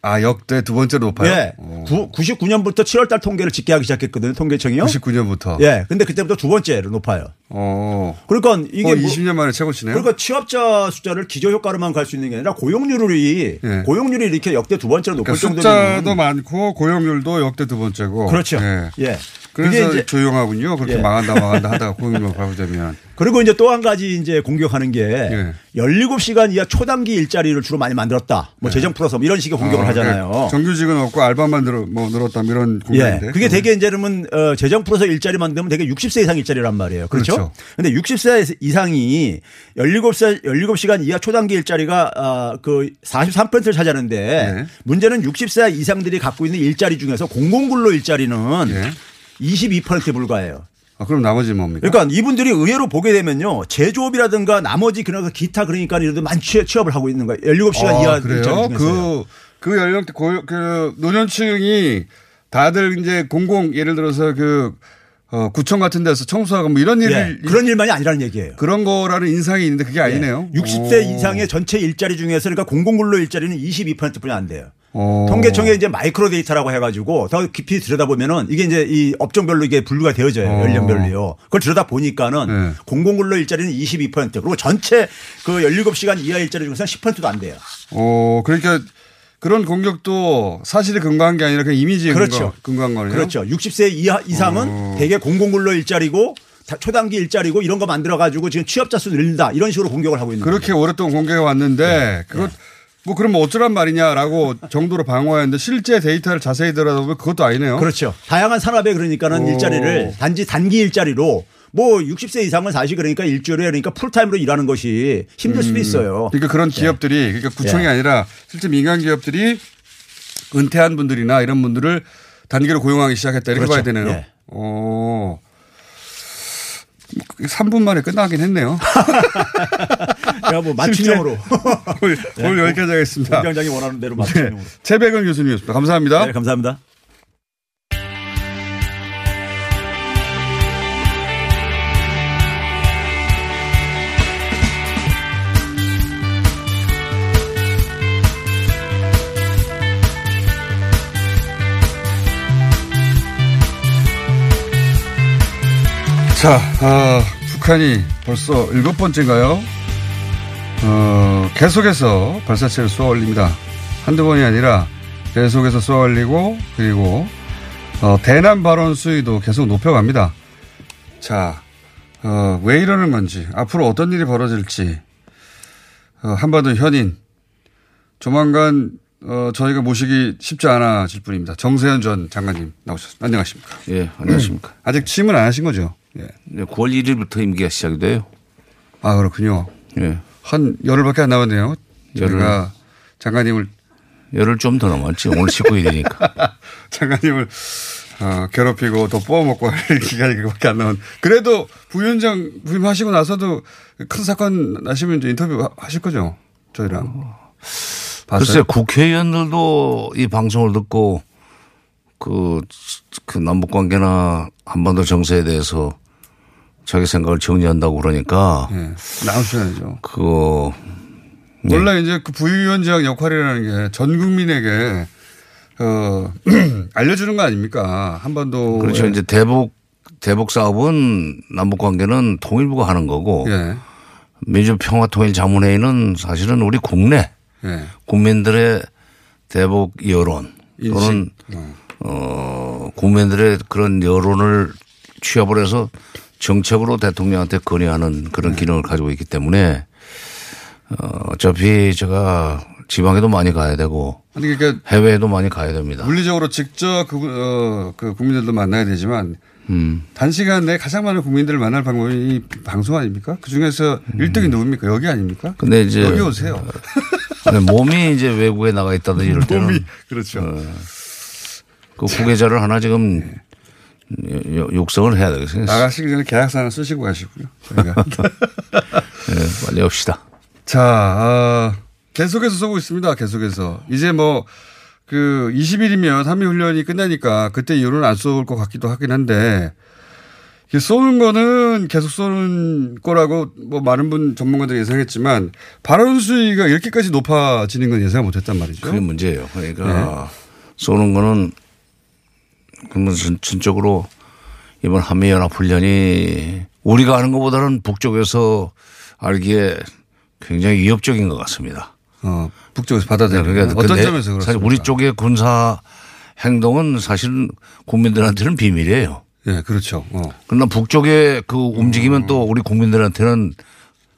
아, 역대 두 번째로 높아요? 예. 구, 99년부터 7월 달 통계를 집계하기 시작했거든요. 통계청이요. 99년부터. 예. 근데 그때부터 두 번째로 높아요. 어. 그러니까 이게 어, 뭐- 20년 만에 최고치네요. 그러니까 취업자 숫자를 기저 효과로만 갈 수 있는 게 아니라 고용률이 예. 고용률이 이렇게 역대 두 번째로 높을 그러니까 정도면 숫자도 많고 고용률도 역대 두 번째고. 그렇죠. 예. 예. 그래서 조용하군요. 그렇게 예. 망한다 망한다 하다가 고용률 바보자면. 그리고 이제 또 한 가지 이제 공격하는 게 예. 17시간 이하 초단기 일자리를 주로 많이 만들었다. 뭐 재정 풀어서 뭐 이런 식의 공격을 아, 하잖아요. 그러니까 정규직은 없고 알바만 늘어, 뭐 늘었다 뭐 이런 공격인데. 예. 그게 되게 이제 그러면 어, 재정 풀어서 일자리 만들면 되게 60세 이상 일자리란 말이에요. 그렇죠? 그렇죠. 근데 60세 이상이 17세 17시간 이하 초단기 일자리가 아, 그 43%를 차지하는데 네. 문제는 60세 이상들이 갖고 있는 일자리 중에서 공공근로 일자리는 예. 22%에 불과해요. 아, 그럼 나머지 뭡니까? 그러니까 이분들이 의외로 보게 되면요. 제조업이라든가 나머지 그런 기타 그러니까 이런 많이 취- 취업 을 하고 있는 거예요. 17시간 이하 아, 그래요? 일자리 중에서. 그, 그 연령대 고, 그 노년층이 다들 이제 공공 예를 들어서 그 어, 구청 같은 데서 청소하고 뭐 이런 예, 그런 일만이 아니라는 얘기예요. 그런 거라는 인상이 있는데 그게 아니네요. 60세 오. 이상의 전체 일자리 중에서 그러니까 공공근로 일자리는 22%뿐이 안 돼요. 오. 통계청에 이제 마이크로 데이터라고 해가지고 더 깊이 들여다보면은 이게 이제 이 업종별로 이게 분류가 되어져요. 어. 연령별로요. 그걸 들여다보니까는 네. 공공근로 일자리는 22% 그리고 전체 그 17시간 이하 일자리 중에서는 10%도 안 돼요. 어, 그러니까 그런 공격도 사실에 근거한 게 아니라 그냥 이미지에 그렇죠. 근거, 근거한 거네요. 그렇죠. 60세 이하 이상은 어. 대개 공공근로 일자리고 다- 초단기 일자리고 이런 거 만들어 가지고 지금 취업자 수 늘린다 이런 식으로 공격을 하고 있는 그렇게 오랫동안 공개가 왔는데 네. 그것 뭐 그러면 어쩌란 말이냐라고 정도로 방어했는데 실제 데이터를 자세히 들여다보면 그것도 아니네요. 그렇죠. 다양한 산업에 그러니까는 오. 일자리를 단지 단기 일자리로 뭐 60세 이상은 사실 그러니까 일주일에 그러니까 풀타임으로 일하는 것이 힘들 수도 음. 있어요. 그러니까 그런 기업들이 그러니까 구청이 예. 아니라 실제 민간 기업들이 은퇴한 분들이나 이런 분들을 단기로 고용하기 시작했다 이렇게 그렇죠. 봐야 되네요. 예. 어. 3분 만에 끝나긴 했네요. 제가 뭐 맞춤형으로 오늘, 네, 여기까지 하겠습니다. 공장장이 원하는 대로 맞춤형으로. 네, 최백은 교수님이었습니다. 감사합니다. 네, 감사합니다. 자, 아, 북한이 벌써 일곱 번째인가요? 어, 계속해서 발사체를 쏘아 올립니다. 한두 번이 아니라 계속해서 쏘아 올리고, 그리고, 어, 대남 발언 수위도 계속 높여갑니다. 자, 어, 왜 이러는 건지, 앞으로 어떤 일이 벌어질지, 어, 한반도 현인, 조만간, 어, 저희가 모시기 쉽지 않아질 뿐입니다. 정세현 전 장관님 나오셨습니다. 안녕하십니까. 예, 안녕하십니까. 아직 취임은 안 하신 거죠? 예. 9월 1일부터 임기가 시작이 돼요. 아, 그렇군요. 예. 한 열흘밖에 안 남았네요. 저희가 장관님을 열흘 좀더 남았지. 오늘 19일이니까. 장관님을 어, 괴롭히고 또 뽑아먹고 할 기간이 그밖에 안 남은. 그래도 부위원장 부임하시고 나서도 큰 사건 나시면 이제 인터뷰 하실 거죠? 저희랑. 글쎄 국회의원들도 이 방송을 듣고 그, 그 남북 관계나 한반도 정세에 대해서 자기 생각을 정리한다고 그러니까. 네. 나오셔야죠. 그거. 원래 이제 그 부위원장 역할이라는 게 전 국민에게 어, 알려주는 거 아닙니까? 한반도. 그렇죠. 이제 대북, 대북 사업은 남북 관계는 통일부가 하는 거고. 예. 민주평화통일자문회의는 사실은 우리 국내 예. 국민들의 대북 여론. 또는 어, 국민들의 그런 여론을 취합을 해서 정책으로 대통령한테 건의하는 그런 네. 기능을 가지고 있기 때문에 어, 어차피 제가 지방에도 많이 가야 되고 아니 그러니까 해외에도 많이 가야 됩니다. 물리적으로 직접 그, 어, 그 국민들도 만나야 되지만 음. 단시간 내에 가장 많은 국민들을 만날 방법이 이 방송 아닙니까? 그 중에서 1등이 누굽니까? 여기 아닙니까? 음. 근데 이제 여기 오세요. 아니, 몸이 이제 외국에 나가 있다든지 이럴 때는 몸이, 그렇죠. 어, 그 후계자를 하나 지금 요- 육성을 해야 되겠어요. 나가시기 전에 계약서 하나 쓰시고 가시고요. 저희가. 네, 빨리 합시다. 자, 아, 계속해서 쏘고 있습니다. 계속해서. 이제 뭐, 그 20일이면 한미훈련이 끝나니까 그때 이후로는 안 쏠 것 같기도 하긴 한데, 쏘는 거는 계속 쏘는 거라고 뭐 많은 분 전문가들이 예상했지만 발언 수위가 이렇게까지 높아지는 건 예상 못 했단 말이죠. 그게 문제예요. 그러니까 네. 쏘는 거는 그러면 전- 전적으로 이번 한미연합훈련이 우리가 하는 것보다는 북쪽에서 알기에 굉장히 위협적인 것 같습니다. 어, 북쪽에서 받아들이는 그러니까 어떤 그 내- 점에서 그렇습니까? 사실 우리 쪽의 군사 행동은 사실은 국민들한테는 비밀이에요. 예, 그렇죠. 어. 그러나 북쪽에 그 움직이면 또 우리 국민들한테는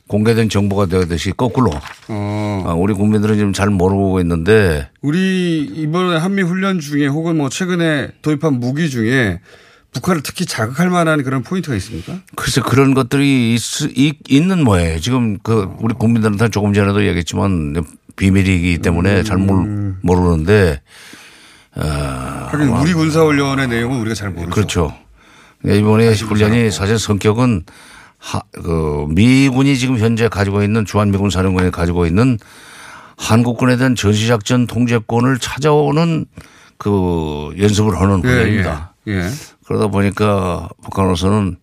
공개된 정보가 되듯이 거꾸로 어. 아, 우리 국민들은 지금 잘 모르고 있는데 우리 이번에 한미 훈련 중에 혹은 뭐 최근에 도입한 무기 중에 북한을 특히 자극할 만한 그런 포인트가 있습니까? 글쎄 그런 것들이 있, 있, 는 모양이에요. 지금 그 우리 국민들한테 조금 전에도 얘기했지만 비밀이기 때문에 잘 모르, 모르는데 어, 하긴 우리 군사훈련의 내용은 우리가 잘 모르죠. 그렇죠. 이번에 훈련이 사실 성격은 하, 그 미군이 지금 현재 가지고 있는 주한미군 사령관이 가지고 있는 한국군에 대한 전시작전 통제권을 찾아오는 그 연습을 하는 예, 훈련입니다. 예, 예. 그러다 보니까 북한으로서는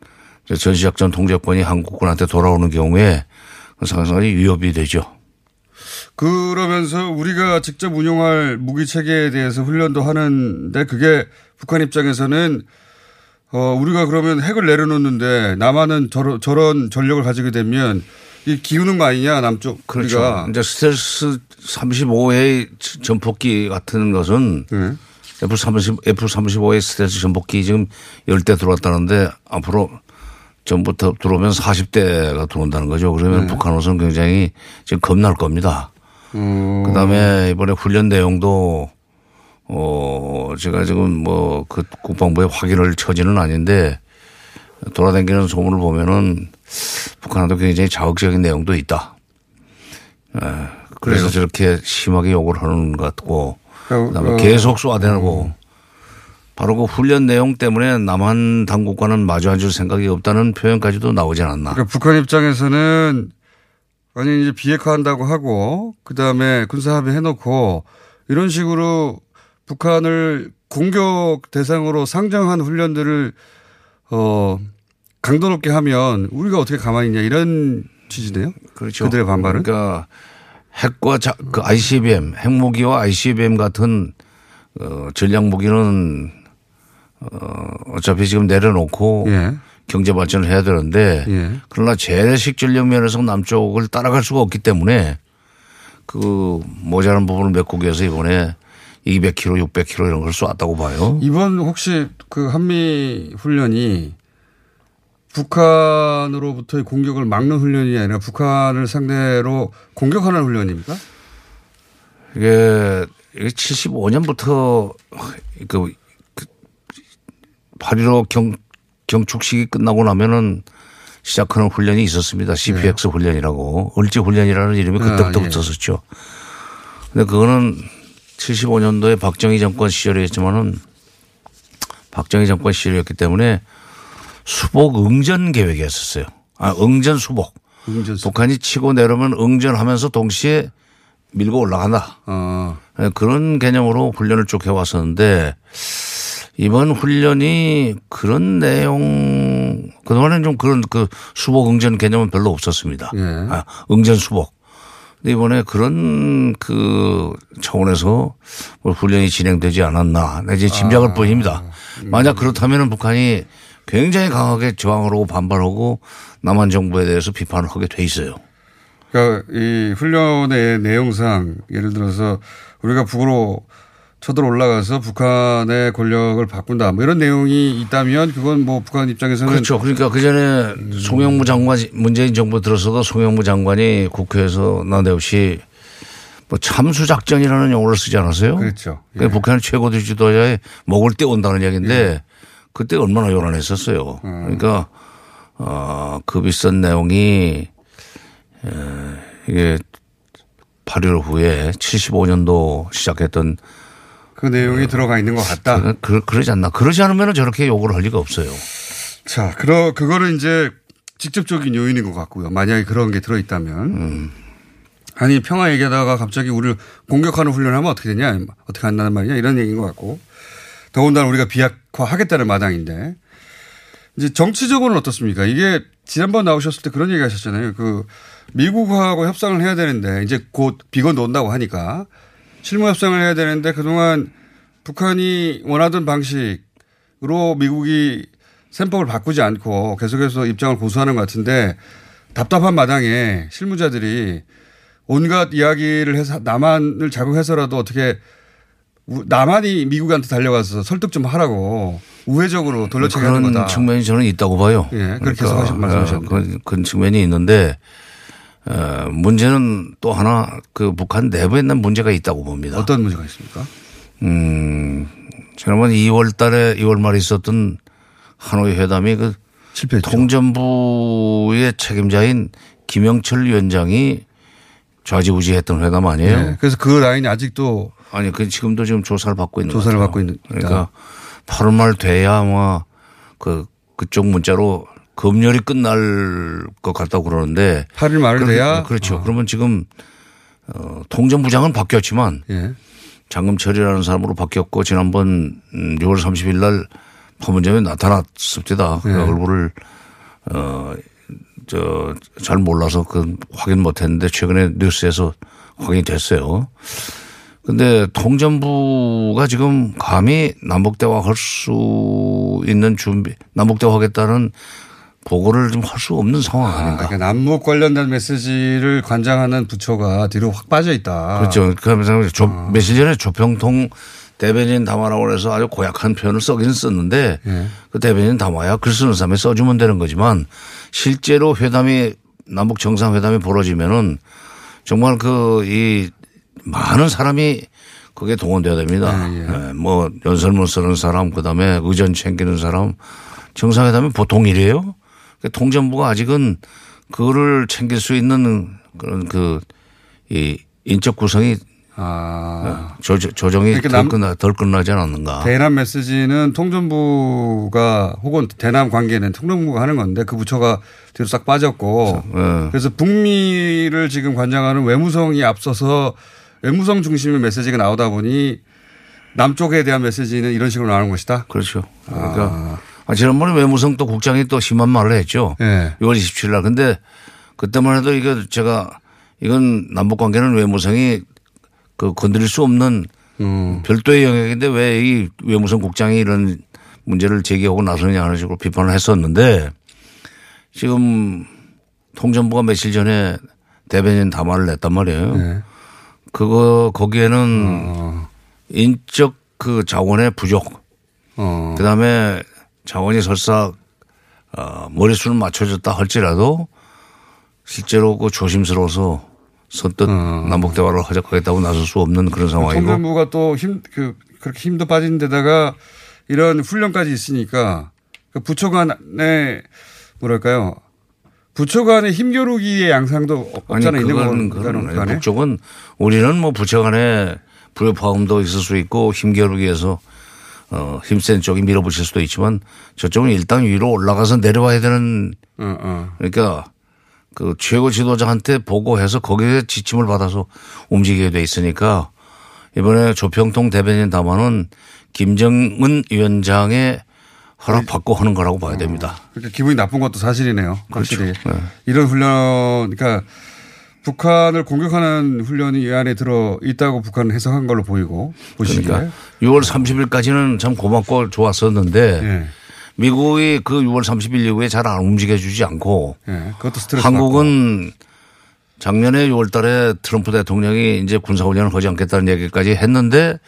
전시작전 통제권이 한국군한테 돌아오는 경우에 그 상당히 위협이 되죠. 그러면서 우리가 직접 운용할 무기 체계에 대해서 훈련도 하는데 그게 북한 입장에서는 어 우리가 그러면 핵을 내려놓는데 남한은 저런, 저런 전력을 가지게 되면 이 기우는 거 아니냐 남쪽 그렇죠. 우리가 이제 스텔스 35의 전폭기 같은 것은 네. F-30, F-35의 스텔스 전폭기 지금 10대 들어왔다는데 앞으로 전부터 들어오면 40대가 들어온다는 거죠. 그러면 네. 북한으로서는 굉장히 지금 겁날 겁니다. 음. 그 다음에 이번에 훈련 내용도 어, 제가 지금 뭐 그 국방부에 확인을 처지는 아닌데 돌아다니는 소문을 보면은 북한도 굉장히 자극적인 내용도 있다. 예, 그래서 그래요? 저렇게 심하게 욕을 하는 것 같고 어, 그다음에 어. 계속 쏘아대고 바로 그 훈련 내용 때문에 남한 당국과는 마주 앉을 생각이 없다는 표현까지도 나오지 않았나. 그러니까 북한 입장에서는 아니 이제 비핵화한다고 하고 그 다음에 군사 합의 해놓고 이런 식으로 북한을 공격 대상으로 상정한 훈련들을 어 강도 높게 하면 우리가 어떻게 가만히 있냐 이런 취지네요. 그렇죠. 그들의 반발은. 그러니까 핵과 자, 그 ICBM, 핵무기와 ICBM 같은 어, 전략 무기는 어, 어차피 지금 내려놓고 예. 경제 발전을 해야 되는데 예. 그러나 재래식 전력 면에서 남쪽을 따라갈 수가 없기 때문에 그 모자란 부분을 메꾸기 위해서 이번에 200km, 600km 이런 걸 쏘았다고 봐요. 이번 혹시 그 한미 훈련이 북한으로부터의 공격을 막는 훈련이 아니라 북한을 상대로 공격하는 훈련입니까? 이게 75년부터 그, 그 8.15 경, 경축식이 끝나고 나면은 시작하는 훈련이 있었습니다. CPX 훈련이라고. 을지 훈련이라는 이름이 그때부터 아, 예. 붙었었죠. 근데 그거는 75년도에 박정희 정권 시절이었지만은 박정희 정권 시절이었기 때문에 수복 응전 계획이었었어요. 아, 응전 수복. 북한이 치고 내려오면 응전하면서 동시에 밀고 올라간다. 네, 그런 개념으로 훈련을 쭉 해왔었는데 이번 훈련이 그런 내용 그동안에는 좀 그런 그 수복 응전 개념은 별로 없었습니다. 아, 응전 수복. 근데 이번에 그런 그 차원에서 뭐 훈련이 진행되지 않았나 내지 짐작할 뿐입니다. 만약 그렇다면 북한이 굉장히 강하게 저항을 하고 반발하고 남한 정부에 대해서 비판을 하게 돼 있어요. 그러니까 이 훈련의 내용상 예를 들어서 우리가 북으로 쳐들어 올라가서 북한의 권력을 바꾼다 뭐 이런 내용이 있다면 그건 뭐 북한 입장에서는 그렇죠. 그러니까 그 전에 송영무 장관 문재인 정부 들어서도 송영무 장관이 국회에서 난데없이 뭐 참수 작전이라는 용어를 쓰지 않았어요? 그렇죠. 그 북한 최고 지도자의 목을 떼온다는 얘기인데 그때 얼마나 요란했었어요. 그러니까 어, 그 비싼 내용이 에, 이게 8.15 후에 75년도 시작했던 그 내용이 들어가 있는 것 같다. 그, 그러지 않나. 그러지 않으면 저렇게 욕을 할 리가 없어요. 자, 그러 그거는 이제 직접적인 요인인 것 같고요. 만약에 그런 게 들어 있다면 아니 평화 얘기하다가 갑자기 우리를 공격하는 훈련하면 어떻게 되냐, 어떻게 한다는 말이냐 이런 얘기인 것 같고 더군다나 우리가 비약화 하겠다는 마당인데 이제 정치적으로는 어떻습니까? 이게 지난번 나오셨을 때 그런 얘기 하셨잖아요. 그 미국하고 협상을 해야 되는데 이제 곧 비건 논다고 하니까 실무 협상을 해야 되는데 그동안 북한이 원하던 방식으로 미국이 셈법을 바꾸지 않고 계속해서 입장을 고수하는 것 같은데 답답한 마당에 실무자들이 온갖 이야기를 해서 남한을 자극해서라도 어떻게 우- 남한이 미국한테 달려가서 설득 좀 하라고 우회적으로 돌려차기 하는 그런 거다. 측면이 저는 있다고 봐요. 예, 그렇게 계속 하시- 말씀하셨는데. 그런, 그런 측면이 있는데 어, 문제는 또 하나 그 북한 내부에 있는 문제가 있다고 봅니다. 어떤 문제가 있습니까? 음, 지난번 2월 달에 2월 말에 있었던 하노이 회담이 그 통전부의 책임자인 김영철 위원장이 좌지우지했던 회담 아니에요? 네, 그래서 그 라인이 아직도 아니, 그 지금도 지금 조사를 받고 있는 조사를. 받고 있는- 그러니까 8월 말 돼야 아마 그 그쪽 문자로 검열이 끝날 것 같다고 그러는데 8일 말 그럼- 돼야? 그렇죠. 그러면 지금 어, 통전부장은 바뀌었지만 예. 장금철이라는 사람으로 바뀌었고 지난번 음, 6월 30일 날 판문점에 나타났습니다. 그 예. 얼굴을 어, 저, 잘 몰라서 그 확인 못 했는데 최근에 뉴스에서 확인이 됐어요. 근데 통전부가 지금 감히 남북대화 할 수 있는 준비, 남북대화 하겠다는 보고를 좀 할 수 없는 상황 아닌가. 그러니까 남북 관련된 메시지를 관장하는 부처가 뒤로 확 빠져 있다. 그렇죠. 그러면서 조, 아. 며칠 전에 조평통 대변인 담화라고 해서 아주 고약한 표현을 써기는 썼는데 예. 그 대변인 담화야 글 쓰는 사람이 써주면 되는 거지만 실제로 회담이 남북 정상회담이 벌어지면은 정말 그 이 많은 사람이 그게 동원돼야 됩니다. 예, 뭐 연설문 쓰는 사람 그다음에 의전 챙기는 사람 정상회담이 보통 일이에요. 그 통전부가 아직은 그거를 챙길 수 있는 그런 그 이 인적 구성이 아. 조, 조정이 덜, 남- 끝나, 덜 끝나지 않았는가. 대남 메시지는 통전부가 혹은 대남 관계는 통전부가 하는 건데 그 부처가 뒤로 싹 빠졌고 예. 그래서 북미를 지금 관장하는 외무성이 앞서서 외무성 중심의 메시지가 나오다 보니 남쪽에 대한 메시지는 이런 식으로 나오는 것이다. 그렇죠. 그러니까 아, 지난번에 외무성 또 국장이 또 심한 말을 했죠. 예. 6월 27일 날. 근데 그때만 해도 이거 제가 이건 남북 관계는 외무성이 그 건드릴 수 없는 음. 별도의 영역인데 왜 이 외무성 국장이 이런 문제를 제기하고 나서느냐 하는 식으로 비판을 했었는데 지금 통전부가 며칠 전에 대변인 담화를 냈단 말이에요. 네. 그거 거기에는 어. 인적 그 자원의 부족, 어. 그다음에 자원이 설사 어, 머릿수는 맞춰졌다 할지라도 실제로 그 조심스러워서 선뜻 남북 대화를 하자하겠다고 나설 수 없는 그런 상황이고 통전부가 또 힘, 그, 그렇게 힘도 빠진 데다가 이런 훈련까지 있으니까 그 부처 간의 뭐랄까요. 부처 간의 힘겨루기의 양상도 없잖아 있는 그건 거 그건 간에. 북쪽은 우리는 뭐 부처 간에 불협화음도 있을 수 있고 힘겨루기에서 어, 힘센 쪽이 밀어붙일 수도 있지만 저쪽은 일단 위로 올라가서 내려와야 되는 어, 그러니까 그 최고 지도자한테 보고해서 거기에 지침을 받아서 움직이게 돼 있으니까 이번에 조평통 대변인 담화는 김정은 위원장의 허락 받고 하는 거라고 봐야 됩니다. 그러니까 기분이 나쁜 것도 사실이네요. 그렇죠. 확실히. 이런 훈련, 그러니까 북한을 공격하는 훈련이 이 안에 들어 있다고 북한은 해석한 걸로 보이고 보시기에. 그러니까 6월 30일까지는 참 고맙고 좋았었는데 예. 미국이 그 6월 30일 이후에 잘 안 움직여주지 않고 예, 그것도 스트레스 한국은 작년에 6월 달에 트럼프 대통령이 이제 군사훈련을 하지 않겠다는 얘기까지 했는데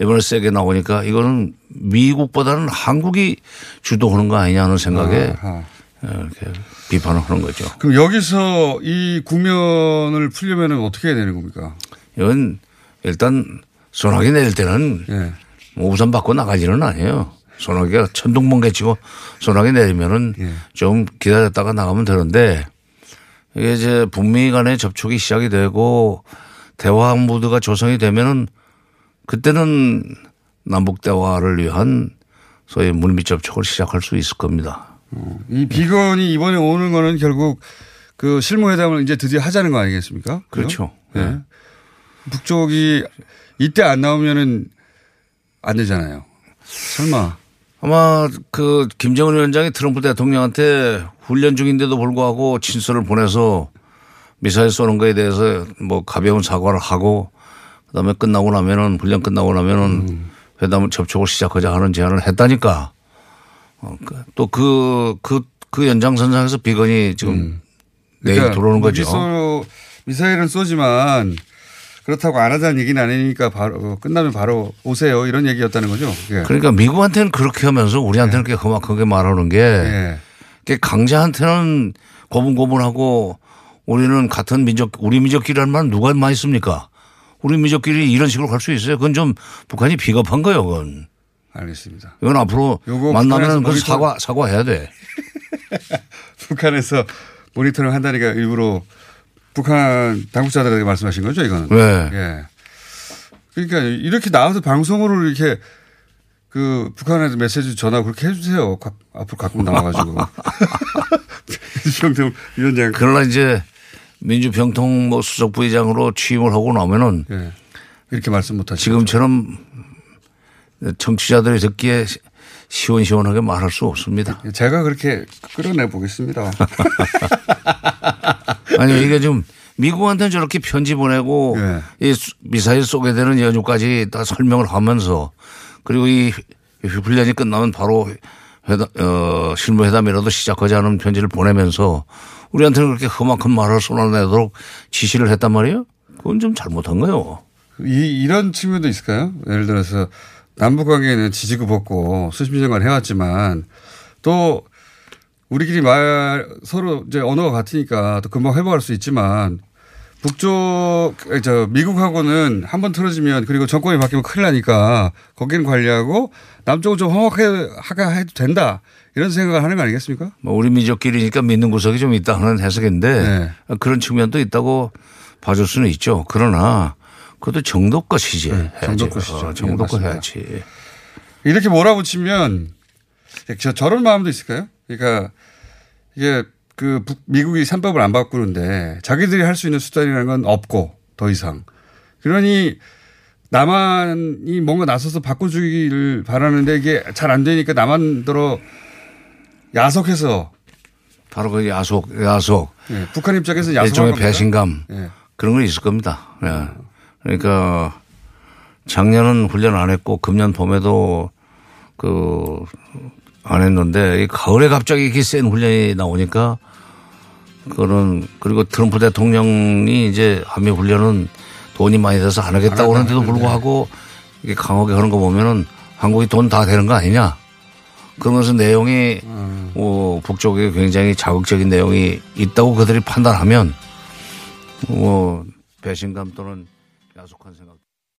이번에 세게 나오니까 이거는 미국보다는 한국이 주도하는 거 아니냐는 생각에 아하. 이렇게 비판을 하는 거죠. 그럼 여기서 이 국면을 풀려면 어떻게 해야 되는 겁니까? 이건 일단 소나기 내릴 때는 예. 뭐 우산 받고 일은 아니에요. 소나기가 천둥번개 치고 소나기 내리면은 예. 좀 기다렸다가 나가면 되는데 이게 이제 북미 간의 접촉이 시작이 되고 대화 무드가 조성이 되면은 그때는 남북 대화를 위한 소위 물밑 접촉을 시작할 수 있을 겁니다. 이 비건이 이번에 오는 거는 결국 그 실무회담을 이제 드디어 하자는 거 아니겠습니까? 그렇죠. 네. 북쪽이 이때 안 나오면은 안 되잖아요. 설마. 아마 그 김정은 위원장이 트럼프 대통령한테 훈련 중인데도 불구하고 친서를 보내서 미사일 쏘는 거에 대해서 뭐 가벼운 사과를 하고 그다음에 끝나고 나면은 훈련 끝나고 나면은 회담을 접촉을 시작하자 하는 제안을 했다니까. 어, 또그 그 그 연장선상에서 비건이 지금 내일 그러니까 들어오는 거죠. 미소, 미사일은 쏘지만 그렇다고 안 하자는 얘기는 아니니까 바로 어, 끝나면 바로 오세요 이런 얘기였다는 거죠. 예. 그러니까 미국한테는 그렇게 하면서 우리한테는 그렇게 험악하게 말하는 게 예. 강자한테는 고분고분하고 우리는 같은 민족, 우리 민족끼리라는 말 누가 많이 씁니까? 우리 민족끼리 이런 식으로 갈 수 있어요. 그건 좀 북한이 비겁한 거예요, 그건. 알겠습니다. 이건 앞으로 만나면 그 모니터- 사과, 사과해야 돼. 북한에서 모니터링 한다니까 일부러 북한 당국자들에게 말씀하신 거죠, 이거는. 네. 예. 그러니까 이렇게 나와서 방송으로 이렇게 그 북한에서 메시지 전화 그렇게 해주세요. 가- 앞으로 가끔 나와가지고. 민주평통 위원장. 그러나 이제 민주평통 뭐 수석 부의장으로 취임을 하고 나면은 예. 이렇게 말씀 못 하시죠. 지금처럼 청취자들이 듣기에 시- 시원시원하게 말할 수 없습니다. 제가 그렇게 끌어내 보겠습니다. 아니 이게 좀 미국한테는 저렇게 편지 보내고 예. 이 수- 미사일 쏘게 되는 여주까지 다 설명을 하면서 그리고 이 훈련이 끝나면 바로 회담, 어, 실무회담이라도 시작하자는 편지를 보내면서 우리한테는 그렇게 험악한 말을 쏟아내도록 지시를 했단 말이에요. 그건 좀 잘못한 거예요. 이, 이런 측면도 있을까요? 예를 들어서 남북 관계는 지지고 벗고 수십 년간 해왔지만 또 우리끼리 말 서로 이제 언어가 같으니까 또 금방 회복할 수 있지만 북쪽 저 미국하고는 한 번 틀어지면 그리고 정권이 바뀌면 큰일 나니까 거기는 관리하고 남쪽은 좀 험악하게 하게 해도 된다 이런 생각을 하는 거 아니겠습니까? 뭐 우리 민족끼리니까 믿는 구석이 좀 있다 하는 해석인데 그런 측면도 있다고 봐줄 수는 있죠. 그러나 그것도 정도껏이지. 해야지. 정도껏이죠. 어, 예, 정도껏. 해야지. 이렇게 몰아붙이면 저, 저런 마음도 있을까요? 그러니까 이게 그 북- 미국이 삼법을 안 바꾸는데 자기들이 할 수 있는 수단이라는 건 없고 더 이상. 그러니 남한이 뭔가 나서서 바꿔주기를 바라는데 이게 잘 안 되니까 남한 들어 야속해서 바로 그 야속, 야속. 예, 북한 입장에서 야속한 일종의? 배신감 예. 그런 건 있을 겁니다. 예. 그러니까 작년은 훈련 안 했고 금년 봄에도 그, 안 했는데, 이 가을에 갑자기 이렇게 센 훈련이 나오니까, 그거는, 그리고 트럼프 대통령이 이제 한미 훈련은 돈이 많이 들어서 안 하겠다고 하는데도 불구하고 이게 강하게 하는 거 보면은 한국이 돈 다 되는 거 아니냐. 그러면서 내용이 뭐 북쪽에 굉장히 자극적인 내용이 있다고 그들이 판단하면 뭐 배신감 또는 야속한 생각